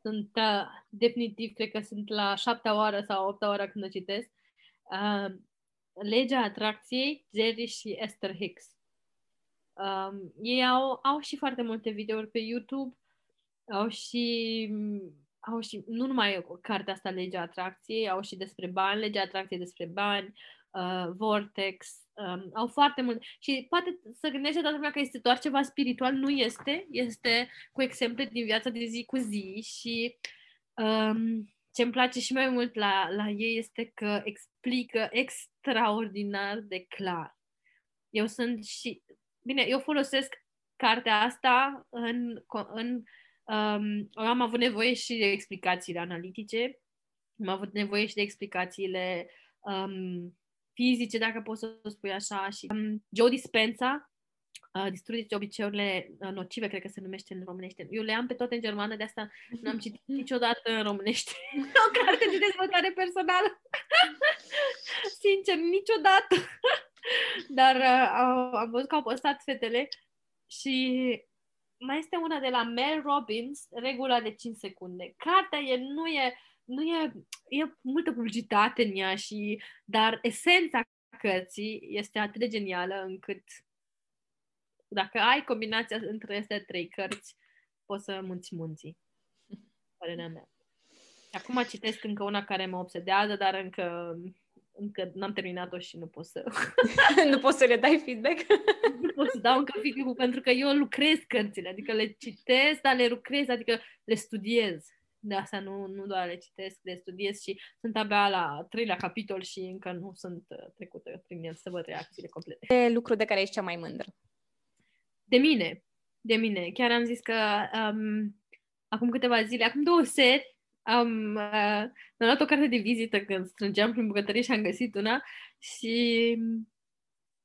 Sunt uh, definitiv, cred că sunt la șaptea oară sau opta oară când o citesc. Uh, Legea atracției, Jerry și Esther Hicks. Um, ei au, au și foarte multe videouri pe YouTube, au și, au și nu numai cartea asta, Legea Atracției, au și despre bani, Legea Atracției despre bani, uh, Vortex, um, au foarte mult. Și poate să gândește toată lumea că este doar ceva spiritual, nu este, este cu exemple din viața de zi cu zi și um, ce îmi place și mai mult la, la ei este că explică extraordinar de clar. Eu sunt și, bine, eu folosesc cartea asta în, în um, am avut nevoie și de explicațiile analitice, am avut nevoie și de explicațiile um, fizice, dacă poți să spui așa. Și um, Joe Dispenza, uh, Distrugeți obiceiurile uh, nocive, cred că se numește în românește. Eu le am pe toate în germană, de asta nu am citit niciodată în românește o carte de dezvoltare personală. Sincer, niciodată. Dar uh, am văzut că au postat fetele și mai este una de la Mel Robbins, regula de 5 secunde. Cartea e, nu e nu e, e multă publicitate în ea și, dar esența cărții este atât de genială încât dacă ai combinația între aceste trei cărți, poți să munți munții. Părerea mea. acum citesc încă una care mă obsedează, dar încă încă n-am terminat-o și nu pot să... nu poți să le dai feedback? nu pot să dau încă feedback pentru că eu lucrez cărțile, adică le citesc, dar le lucrez, adică le studiez. De asta nu, nu doar le citesc, le studiez și sunt abia la treilea capitol și încă nu sunt uh, trecută prin el să văd reacțiile complete. De lucru de care ești cea mai mândră? De mine. De mine. Chiar am zis că um, acum câteva zile, acum două seri, am, uh, am luat o carte de vizită când strângeam prin bucătărie și am găsit una și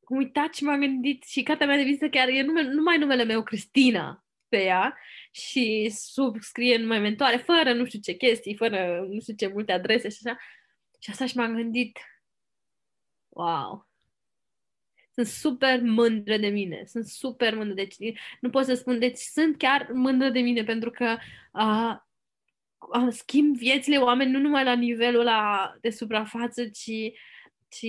am uitat și m-am gândit și cartea mea de vizită chiar e nume, numai numele meu, Cristina, pe ea și subscrie numai mentoare, fără nu știu ce chestii, fără nu știu ce multe adrese și așa. Și asta și m-am gândit, wow, sunt super mândră de mine, sunt super mândră, deci nu pot să spun, deci sunt chiar mândră de mine pentru că uh, schimb viețile oameni nu numai la nivelul la de suprafață, ci, ci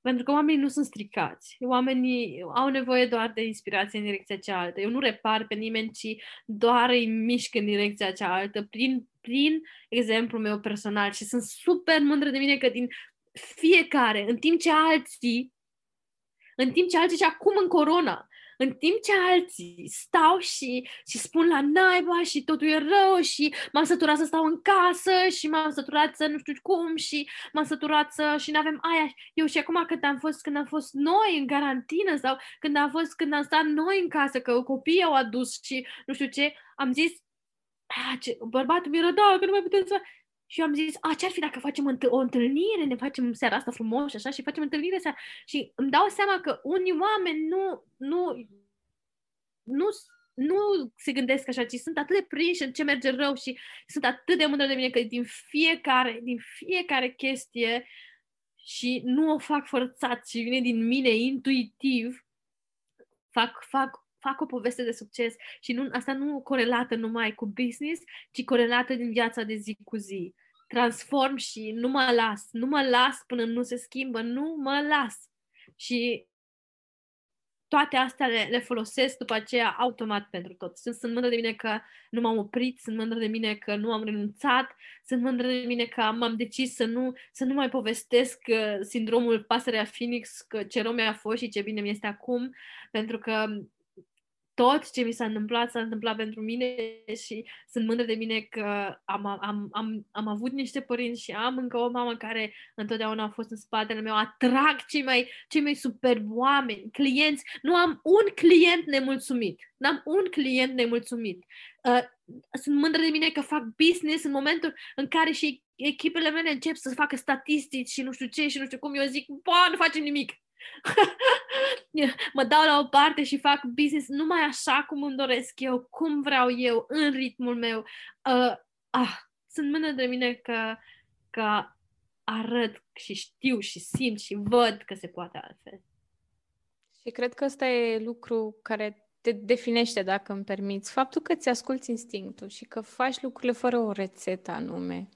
pentru că oamenii nu sunt stricați. Oamenii au nevoie doar de inspirație în direcția cealaltă. Eu nu repar pe nimeni, ci doar îi mișc în direcția cealaltă prin, prin exemplul meu personal și sunt super mândră de mine că din fiecare, în timp ce alții, în timp ce alții și acum în corona, în timp ce alții stau și, și spun la naiba și totul e rău și m-am săturat să stau în casă și m-am săturat să nu știu cum și m-am săturat să și nu avem aia. Eu și acum când am fost, când am fost noi în carantină sau când am fost, când am stat noi în casă, că copiii au adus și nu știu ce, am zis, ce, bărbatul mi-era, da, că nu mai putem să... Și eu am zis, a, ce-ar fi dacă facem înt- o întâlnire, ne facem seara asta frumos și așa, și facem întâlnire seara. Și îmi dau seama că unii oameni nu, nu, nu, nu se gândesc așa, ci sunt atât de prinși în ce merge rău și sunt atât de mândră de mine că din fiecare, din fiecare chestie și nu o fac forțat și vine din mine intuitiv, fac, fac fac o poveste de succes și nu, asta nu corelată numai cu business, ci corelată din viața de zi cu zi. Transform și nu mă las, nu mă las până nu se schimbă, nu mă las. Și toate astea le, le folosesc după aceea automat pentru tot. Sunt, sunt mândră de mine că nu m-am oprit, sunt mândră de mine că nu am renunțat, sunt mândră de mine că m-am decis să nu, să nu mai povestesc uh, sindromul pasărea Phoenix, că ce rău mi-a fost și ce bine mi este acum, pentru că tot ce mi s-a întâmplat s-a întâmplat pentru mine și sunt mândră de mine că am, am, am, am avut niște părinți și am încă o mamă care întotdeauna a fost în spatele meu, atrag cei mai, cei mai superbi oameni, clienți. Nu am un client nemulțumit. N-am un client nemulțumit. Uh, sunt mândră de mine că fac business în momentul în care și echipele mele încep să facă statistici și nu știu ce și nu știu cum. Eu zic, bă, nu facem nimic mă dau la o parte și fac business numai așa cum îmi doresc eu, cum vreau eu, în ritmul meu. Uh, ah, sunt mână de mine că, că arăt și știu și simt și văd că se poate altfel. Și cred că ăsta e lucru care te definește, dacă îmi permiți, faptul că ți asculți instinctul și că faci lucrurile fără o rețetă anume.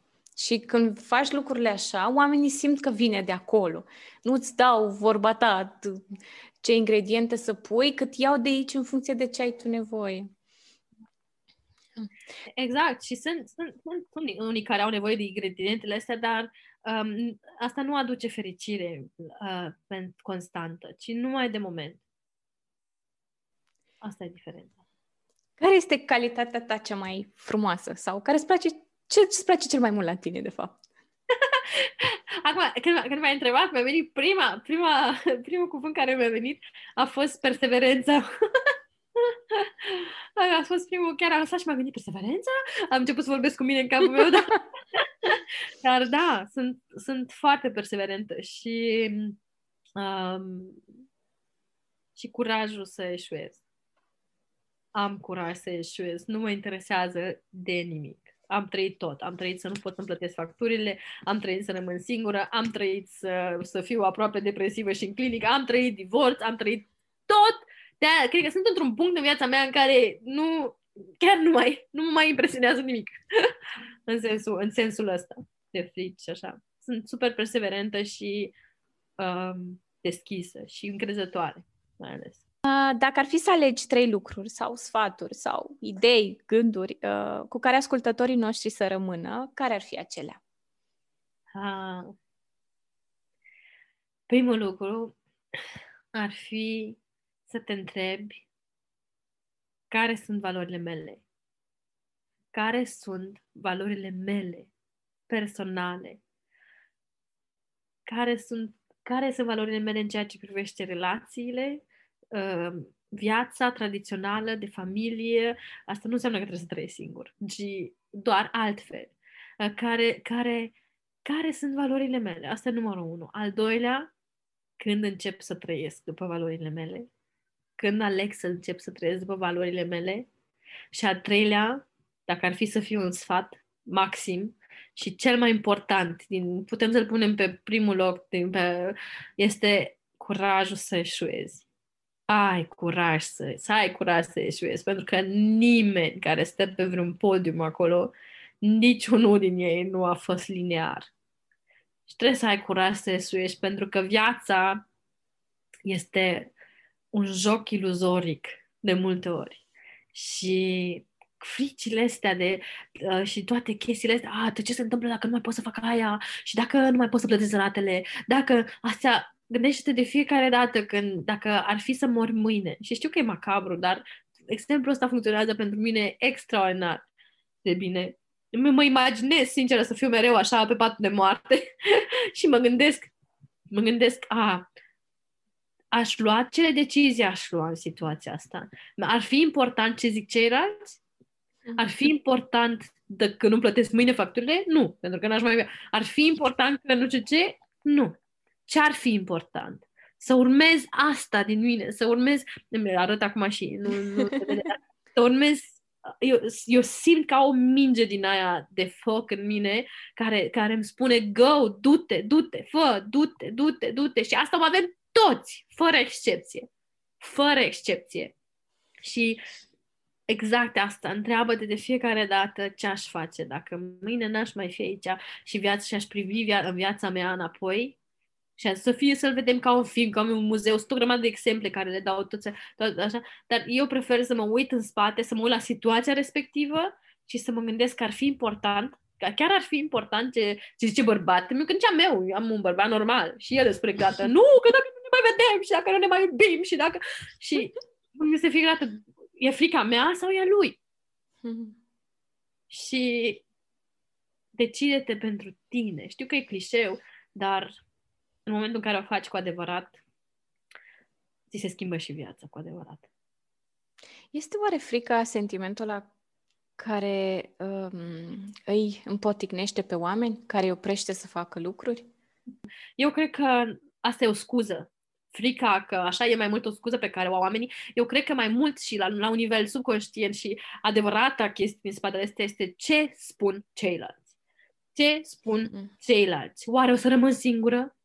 Și când faci lucrurile așa, oamenii simt că vine de acolo. Nu-ți dau vorba ta ce ingrediente să pui, cât iau de aici în funcție de ce ai tu nevoie. Exact. Și sunt, sunt, sunt unii, unii care au nevoie de ingredientele astea, dar um, asta nu aduce fericire uh, constantă, ci numai de moment. Asta e diferența. Care este calitatea ta cea mai frumoasă sau care îți place ce îți place cel mai mult la tine, de fapt? Acum, când, când m-ai întrebat, mi-a venit prima, prima, primul cuvânt care mi-a venit a fost perseverența. a fost primul, chiar am stat și m-a venit perseverența? Am început să vorbesc cu mine în capul meu, dar, dar da, sunt, sunt foarte perseverentă și um, și curajul să eșuez. Am curaj să eșuez. Nu mă interesează de nimic am trăit tot. Am trăit să nu pot să-mi plătesc facturile, am trăit să rămân singură, am trăit să, să fiu aproape depresivă și în clinică, am trăit divorț, am trăit tot. de cred că sunt într-un punct în viața mea în care nu, chiar nu mai, nu mă mai impresionează nimic în, sensul, în sensul ăsta de frici și așa. Sunt super perseverentă și um, deschisă și încrezătoare, mai ales. Dacă ar fi să alegi trei lucruri sau sfaturi sau idei, gânduri uh, cu care ascultătorii noștri să rămână, care ar fi acelea? Ah. Primul lucru ar fi să te întrebi care sunt valorile mele. Care sunt valorile mele personale? Care sunt, care sunt valorile mele în ceea ce privește relațiile, uh, viața tradițională de familie? Asta nu înseamnă că trebuie să trăiești singur, ci doar altfel. Uh, care, care, care sunt valorile mele? Asta e numărul unu. Al doilea, când încep să trăiesc după valorile mele? Când aleg să încep să trăiesc după valorile mele? Și al treilea, dacă ar fi să fiu un sfat maxim și cel mai important, din, putem să-l punem pe primul loc, din, pe, este curajul să eșuezi. Ai curaj să, să ai curaj să eșuezi, pentru că nimeni care stă pe vreun podium acolo, niciunul din ei nu a fost linear. Și trebuie să ai curaj să eșuiești, pentru că viața este un joc iluzoric de multe ori. Și fricile astea de, uh, și toate chestiile astea, a, de ce se întâmplă dacă nu mai pot să fac aia și dacă nu mai pot să plătesc ratele, dacă astea, gândește-te de fiecare dată când, dacă ar fi să mori mâine. Și știu că e macabru, dar exemplul ăsta funcționează pentru mine extraordinar de bine. Mă imaginez, sincer, să fiu mereu așa pe patul de moarte și mă gândesc, mă gândesc, a, aș lua, ce decizie aș lua în situația asta? Ar fi important ce zic ceilalți? Ar fi important dacă nu plătesc mâine facturile? Nu, pentru că n-aș mai avea. Ar fi important că nu știu ce? Nu. Ce ar fi important? Să urmez asta din mine, să urmez, îmi arăt acum și nu, nu să urmez eu, eu simt ca o minge din aia de foc în mine care, care îmi spune go, du-te, du-te, fă, du-te, du-te, du-te și asta o avem toți, fără excepție. Fără excepție. Și exact asta, întreabă-te de fiecare dată ce aș face dacă mâine n-aș mai fi aici și viața și aș privi via- în viața mea înapoi și să fie să-l vedem ca un film, ca un muzeu, sunt o grămadă de exemple care le dau toți, tot așa, dar eu prefer să mă uit în spate, să mă uit la situația respectivă și să mă gândesc că ar fi important chiar ar fi important ce, ce zice bărbatul meu, că nici meu, eu am un bărbat normal și el spune gata, nu, că dacă nu ne mai vedem și dacă nu ne mai iubim și dacă... Și mi se fie gata, e frica mea sau e a lui? Și decide-te pentru tine. Știu că e clișeu, dar în momentul în care o faci cu adevărat, ți se schimbă și viața cu adevărat. Este oare frica sentimentul ăla care um, îi împoticnește pe oameni, care îi oprește să facă lucruri? Eu cred că asta e o scuză. Frica că așa e mai mult o scuză pe care o au oamenii. Eu cred că mai mult și la, la un nivel subconștient și adevărata chestie din spatele este, este ce spun ceilalți. Ce spun mm. ceilalți? Oare o să rămân singură?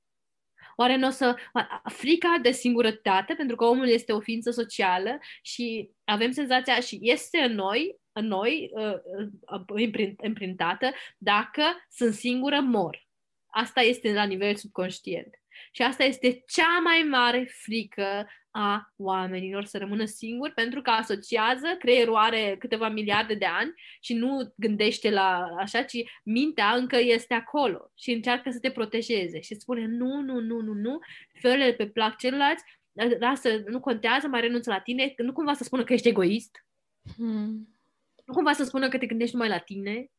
Oare nu o să... Frica de singurătate, pentru că omul este o ființă socială și avem senzația și este în noi în noi uh, uh imprintată, dacă sunt singură, mor. Asta este la nivel subconștient. Și asta este cea mai mare frică a oamenilor să rămână singuri pentru că asociază, creierul are câteva miliarde de ani și nu gândește la așa, ci mintea încă este acolo și încearcă să te protejeze și spune nu, nu, nu, nu, nu, felele pe plac celălalt, lasă, nu contează, mai renunță la tine, nu cumva să spună că ești egoist. Hmm nu cumva să spună că te gândești numai la tine,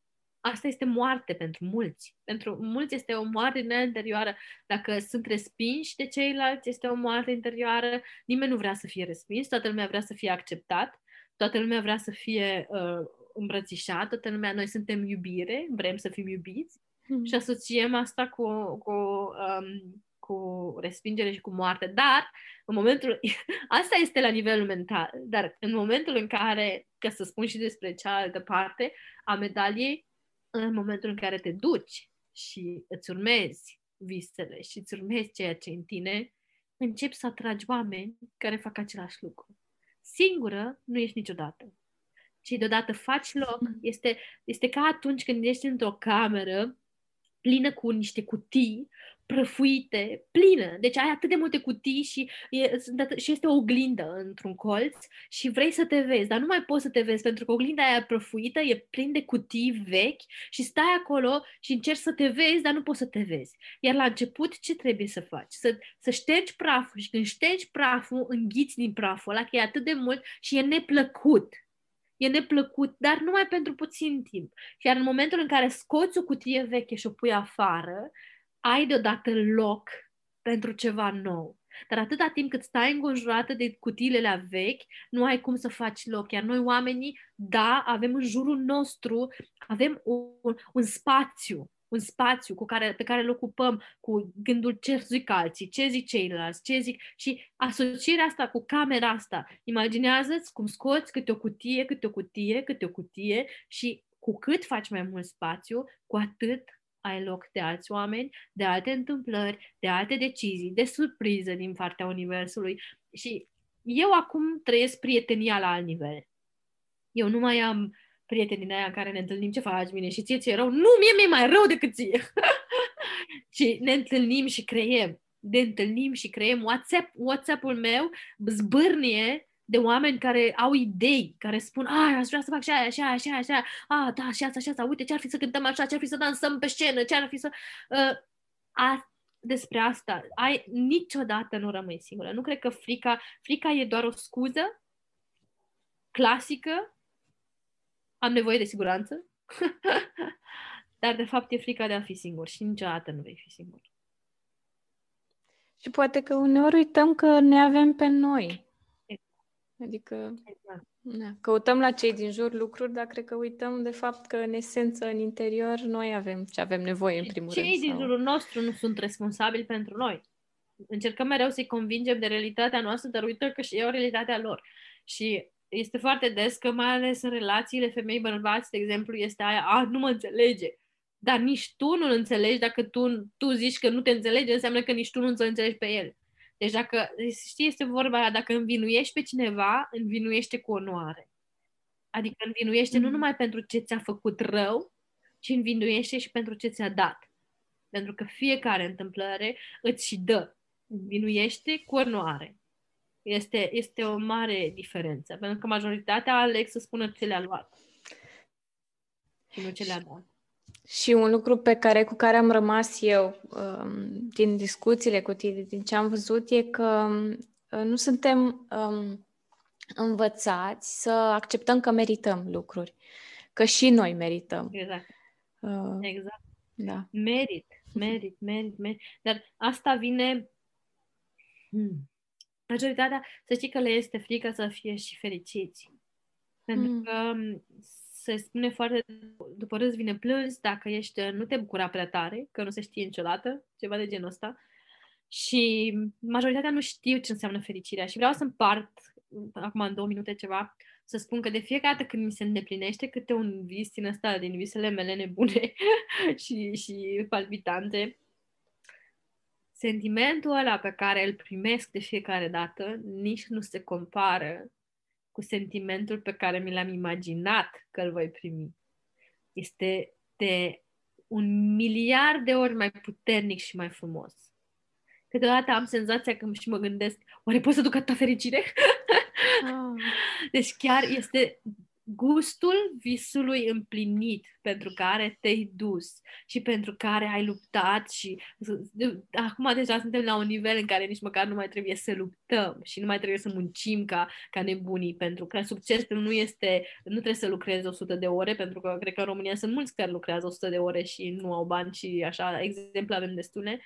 asta este moarte pentru mulți. Pentru mulți este o moarte interioară. Dacă sunt respinși de ceilalți, este o moarte interioară. Nimeni nu vrea să fie respins, toată lumea vrea să fie acceptat, toată lumea vrea să fie uh, îmbrățișat, toată lumea, noi suntem iubire, vrem să fim iubiți mm. și asociem asta cu, cu um, cu respingere și cu moarte, dar în momentul, asta este la nivelul mental, dar în momentul în care, ca să spun și despre cealaltă parte a medaliei, în momentul în care te duci și îți urmezi visele și îți urmezi ceea ce în tine, începi să atragi oameni care fac același lucru. Singură nu ești niciodată. Și deodată faci loc, este, este ca atunci când ești într-o cameră plină cu niște cutii prăfuite, plină. Deci ai atât de multe cutii și, e, și este o oglindă într-un colț și vrei să te vezi, dar nu mai poți să te vezi pentru că oglinda aia prăfuită e plin de cutii vechi și stai acolo și încerci să te vezi, dar nu poți să te vezi. Iar la început ce trebuie să faci? Să, să ștergi praful și când ștergi praful, înghiți din praful ăla, că e atât de mult și e neplăcut e neplăcut, dar numai pentru puțin timp. Iar în momentul în care scoți o cutie veche și o pui afară, ai deodată loc pentru ceva nou. Dar atâta timp cât stai înconjurată de cutiile vechi, nu ai cum să faci loc. Iar noi oamenii, da, avem în jurul nostru, avem un, un spațiu, un spațiu cu care, pe care îl ocupăm cu gândul ce zic alții, ce zic ceilalți, ce zic... Și asocierea asta cu camera asta, imaginează-ți cum scoți câte o cutie, câte o cutie, câte o cutie și cu cât faci mai mult spațiu, cu atât ai loc de alți oameni, de alte întâmplări, de alte decizii, de surpriză din partea Universului. Și eu acum trăiesc prietenia la alt nivel. Eu nu mai am prieteni din aia în care ne întâlnim, ce faci bine și ție ți rău. Nu, mie mi-e mai rău decât ție. și ne întâlnim și creiem. Ne întâlnim și creiem. WhatsApp, WhatsApp-ul meu zbârnie de oameni care au idei, care spun, a, aș vrea să fac așa, așa, așa, așa, a, da, așa, așa, așa, uite, ce-ar fi să cântăm așa, ce-ar fi să dansăm pe scenă, ce-ar fi să... Uh, a, despre asta, ai, niciodată nu rămâi singură. Nu cred că frica, frica e doar o scuză clasică, am nevoie de siguranță, dar de fapt e frica de a fi singur și niciodată nu vei fi singur. Și poate că uneori uităm că ne avem pe noi. Adică exact. na, căutăm la cei din jur lucruri, dar cred că uităm de fapt că în esență, în interior, noi avem ce avem nevoie în primul cei rând. Cei din jurul nostru nu sunt responsabili pentru noi. Încercăm mereu să-i convingem de realitatea noastră, dar uităm că și ei au realitatea lor. Și este foarte des că mai ales în relațiile femei-bărbați, de exemplu, este aia, a, nu mă înțelege. Dar nici tu nu-l înțelegi dacă tu, tu zici că nu te înțelege, înseamnă că nici tu nu înțelegi pe el. Deci dacă, știi, este vorba aia, dacă învinuiești pe cineva, învinuiește cu onoare. Adică învinuiește mm. nu numai pentru ce ți-a făcut rău, ci învinuiește și pentru ce ți-a dat. Pentru că fiecare întâmplare îți și dă. Învinuiește cu onoare. Este, este o mare diferență, pentru că majoritatea aleg să spună ce le-a luat și nu ce le-a dat. Și un lucru pe care, cu care am rămas eu um, din discuțiile cu tine, din ce am văzut, e că uh, nu suntem um, învățați să acceptăm că merităm lucruri. Că și noi merităm. Exact. Uh, exact. Da. Merit, merit, merit, merit. Dar asta vine... Hmm. Majoritatea, să știi că le este frică să fie și fericiți. Pentru hmm. că um, se spune foarte, după râs vine plâns, dacă ești, nu te bucura prea tare, că nu se știe niciodată, ceva de genul ăsta. Și majoritatea nu știu ce înseamnă fericirea și vreau să împart, acum în două minute ceva, să spun că de fiecare dată când mi se îndeplinește câte un vis din ăsta, din visele mele nebune și, și palpitante, sentimentul ăla pe care îl primesc de fiecare dată nici nu se compară cu sentimentul pe care mi l-am imaginat că îl voi primi. Este de un miliard de ori mai puternic și mai frumos. Câteodată am senzația că și mă gândesc, oare pot să duc atâta fericire? Oh. deci chiar este gustul visului împlinit pentru care te-ai dus și pentru care ai luptat și acum deja suntem la un nivel în care nici măcar nu mai trebuie să luptăm și nu mai trebuie să muncim ca, ca nebunii pentru că succesul nu este, nu trebuie să lucrezi 100 de ore pentru că cred că în România sunt mulți care lucrează 100 de ore și nu au bani și așa, exemple avem destule.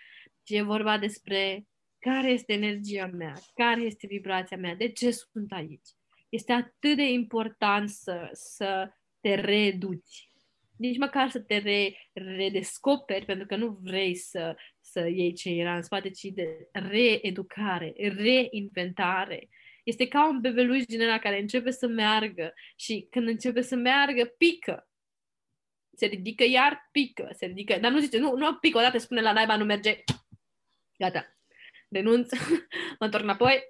Și e vorba despre care este energia mea, care este vibrația mea, de ce sunt aici este atât de important să, să te reduci. Nici măcar să te re, redescoperi, pentru că nu vrei să, să iei ce era în spate, ci de reeducare, reinventare. Este ca un bebeluș din ăla care începe să meargă și când începe să meargă, pică. Se ridică iar, pică, se ridică, dar nu zice, nu, nu pică odată, spune la naiba, nu merge, gata, renunț, mă întorc înapoi,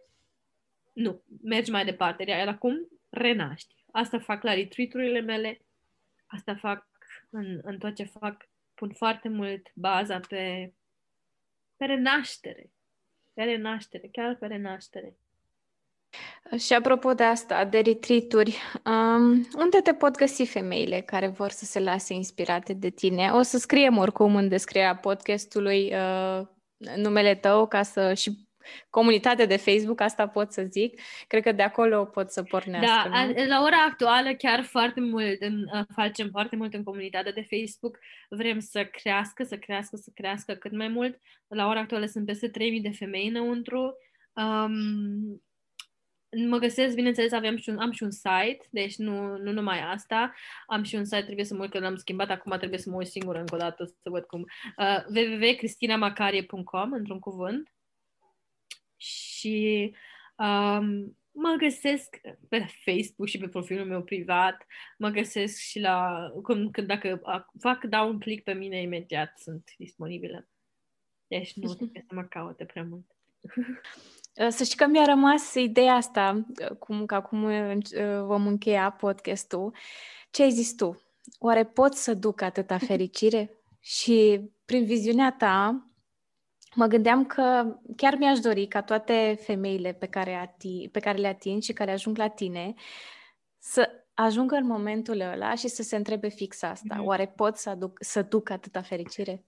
nu, mergi mai departe. Iar acum renaști. Asta fac la retreat mele, asta fac în, în tot ce fac pun foarte mult baza pe, pe renaștere. Pe renaștere, chiar pe renaștere. Și apropo de asta, de retreat um, unde te pot găsi femeile care vor să se lase inspirate de tine? O să scriem oricum în descrierea podcastului uh, numele tău ca să și comunitate de Facebook, asta pot să zic. Cred că de acolo pot să pornească. Da, nu? la ora actuală chiar foarte mult, în, uh, facem foarte mult în comunitatea de Facebook. Vrem să crească, să crească, să crească cât mai mult. La ora actuală sunt peste 3000 de femei înăuntru. Um, mă găsesc, bineînțeles, aveam și un, am și un site, deci nu, nu numai asta, am și un site, trebuie să mă uit că l-am schimbat, acum trebuie să mă uit singură încă o dată să văd cum. Uh, www.cristinamacarie.com, într-un cuvânt. Și um, mă găsesc pe Facebook și pe profilul meu privat, mă găsesc și la, când, când dacă fac, dau un click pe mine, imediat sunt disponibilă. Deci nu trebuie să mă caute prea mult. Uh, să știi că mi-a rămas ideea asta, uh, cum că acum uh, vom încheia podcastul. Ce ai zis tu? Oare pot să duc atâta fericire? Și prin viziunea ta, mă gândeam că chiar mi-aș dori ca toate femeile pe care, ati- pe care le ating și care ajung la tine să ajungă în momentul ăla și să se întrebe fix asta. Mm-hmm. Oare pot să, aduc, să duc atâta fericire?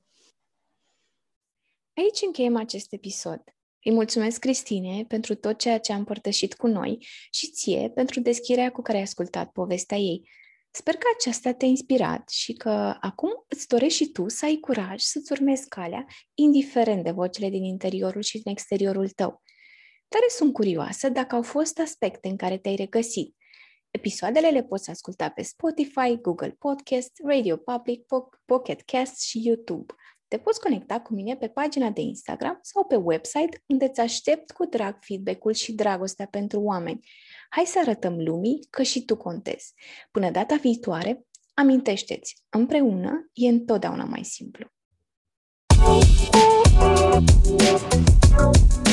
Aici încheiem acest episod. Îi mulțumesc, Cristine, pentru tot ceea ce a împărtășit cu noi și ție pentru deschiderea cu care ai ascultat povestea ei. Sper că aceasta te-a inspirat și că acum îți dorești și tu să ai curaj să-ți urmezi calea, indiferent de vocile din interiorul și din exteriorul tău. Tare sunt curioasă dacă au fost aspecte în care te-ai regăsit. Episoadele le poți asculta pe Spotify, Google Podcast, Radio Public, Pocket Cast și YouTube. Te poți conecta cu mine pe pagina de Instagram sau pe website unde îți aștept cu drag feedback-ul și dragostea pentru oameni. Hai să arătăm lumii că și tu contezi. Până data viitoare, amintește-ți, împreună e întotdeauna mai simplu. Thank you.